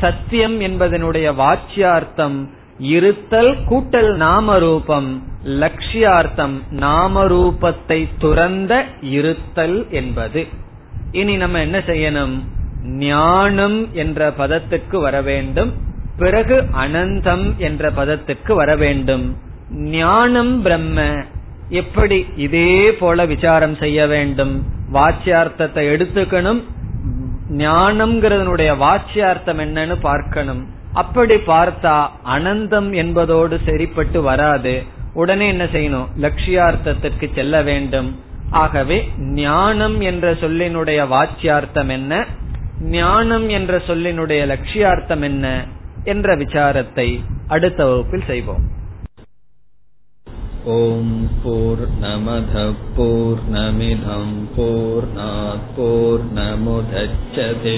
சத்தியம் என்பதனுடைய வாச்சியார்த்தம் இருத்தல் கூட்டல் நாமரூபம் லட்சியார்த்தம் நாமரூபத்தை துறந்த இருத்தல் என்பது. இனி நம்ம என்ன செய்யணும்? ஞானம் என்ற பதத்துக்கு வர வேண்டும். பிறகு அனந்தம் என்ற பதத்துக்கு வர வேண்டும். ஞானம் பிரம்ம எப்படி இதே போல விசாரம் செய்ய வேண்டும்? வாச்சியார்த்தத்தை எடுத்துக்கணும். ஞானம்ங்கிறதனுடைய வாச்சியார்த்தம் என்னன்னு பார்க்கணும். அப்படி பார்த்தா அனந்தம் என்பதோடு சரிப்பட்டு வராது உடனே என்ன செய்யணும் லட்சியார்த்தத்திற்கு செல்ல வேண்டும் ஆகவே ஞானம் என்ற சொல்லினுடைய வாச்சியார்த்தம் என்ன ஞானம் என்ற சொல்லினுடைய லட்சியார்த்தம் என்ன என்ற விசாரத்தை அடுத்த வகுப்பில் செய்வோம் ॐ पूर्णमधः पूर्णमिधम् पूर्णात् पूर्णमुदच्छते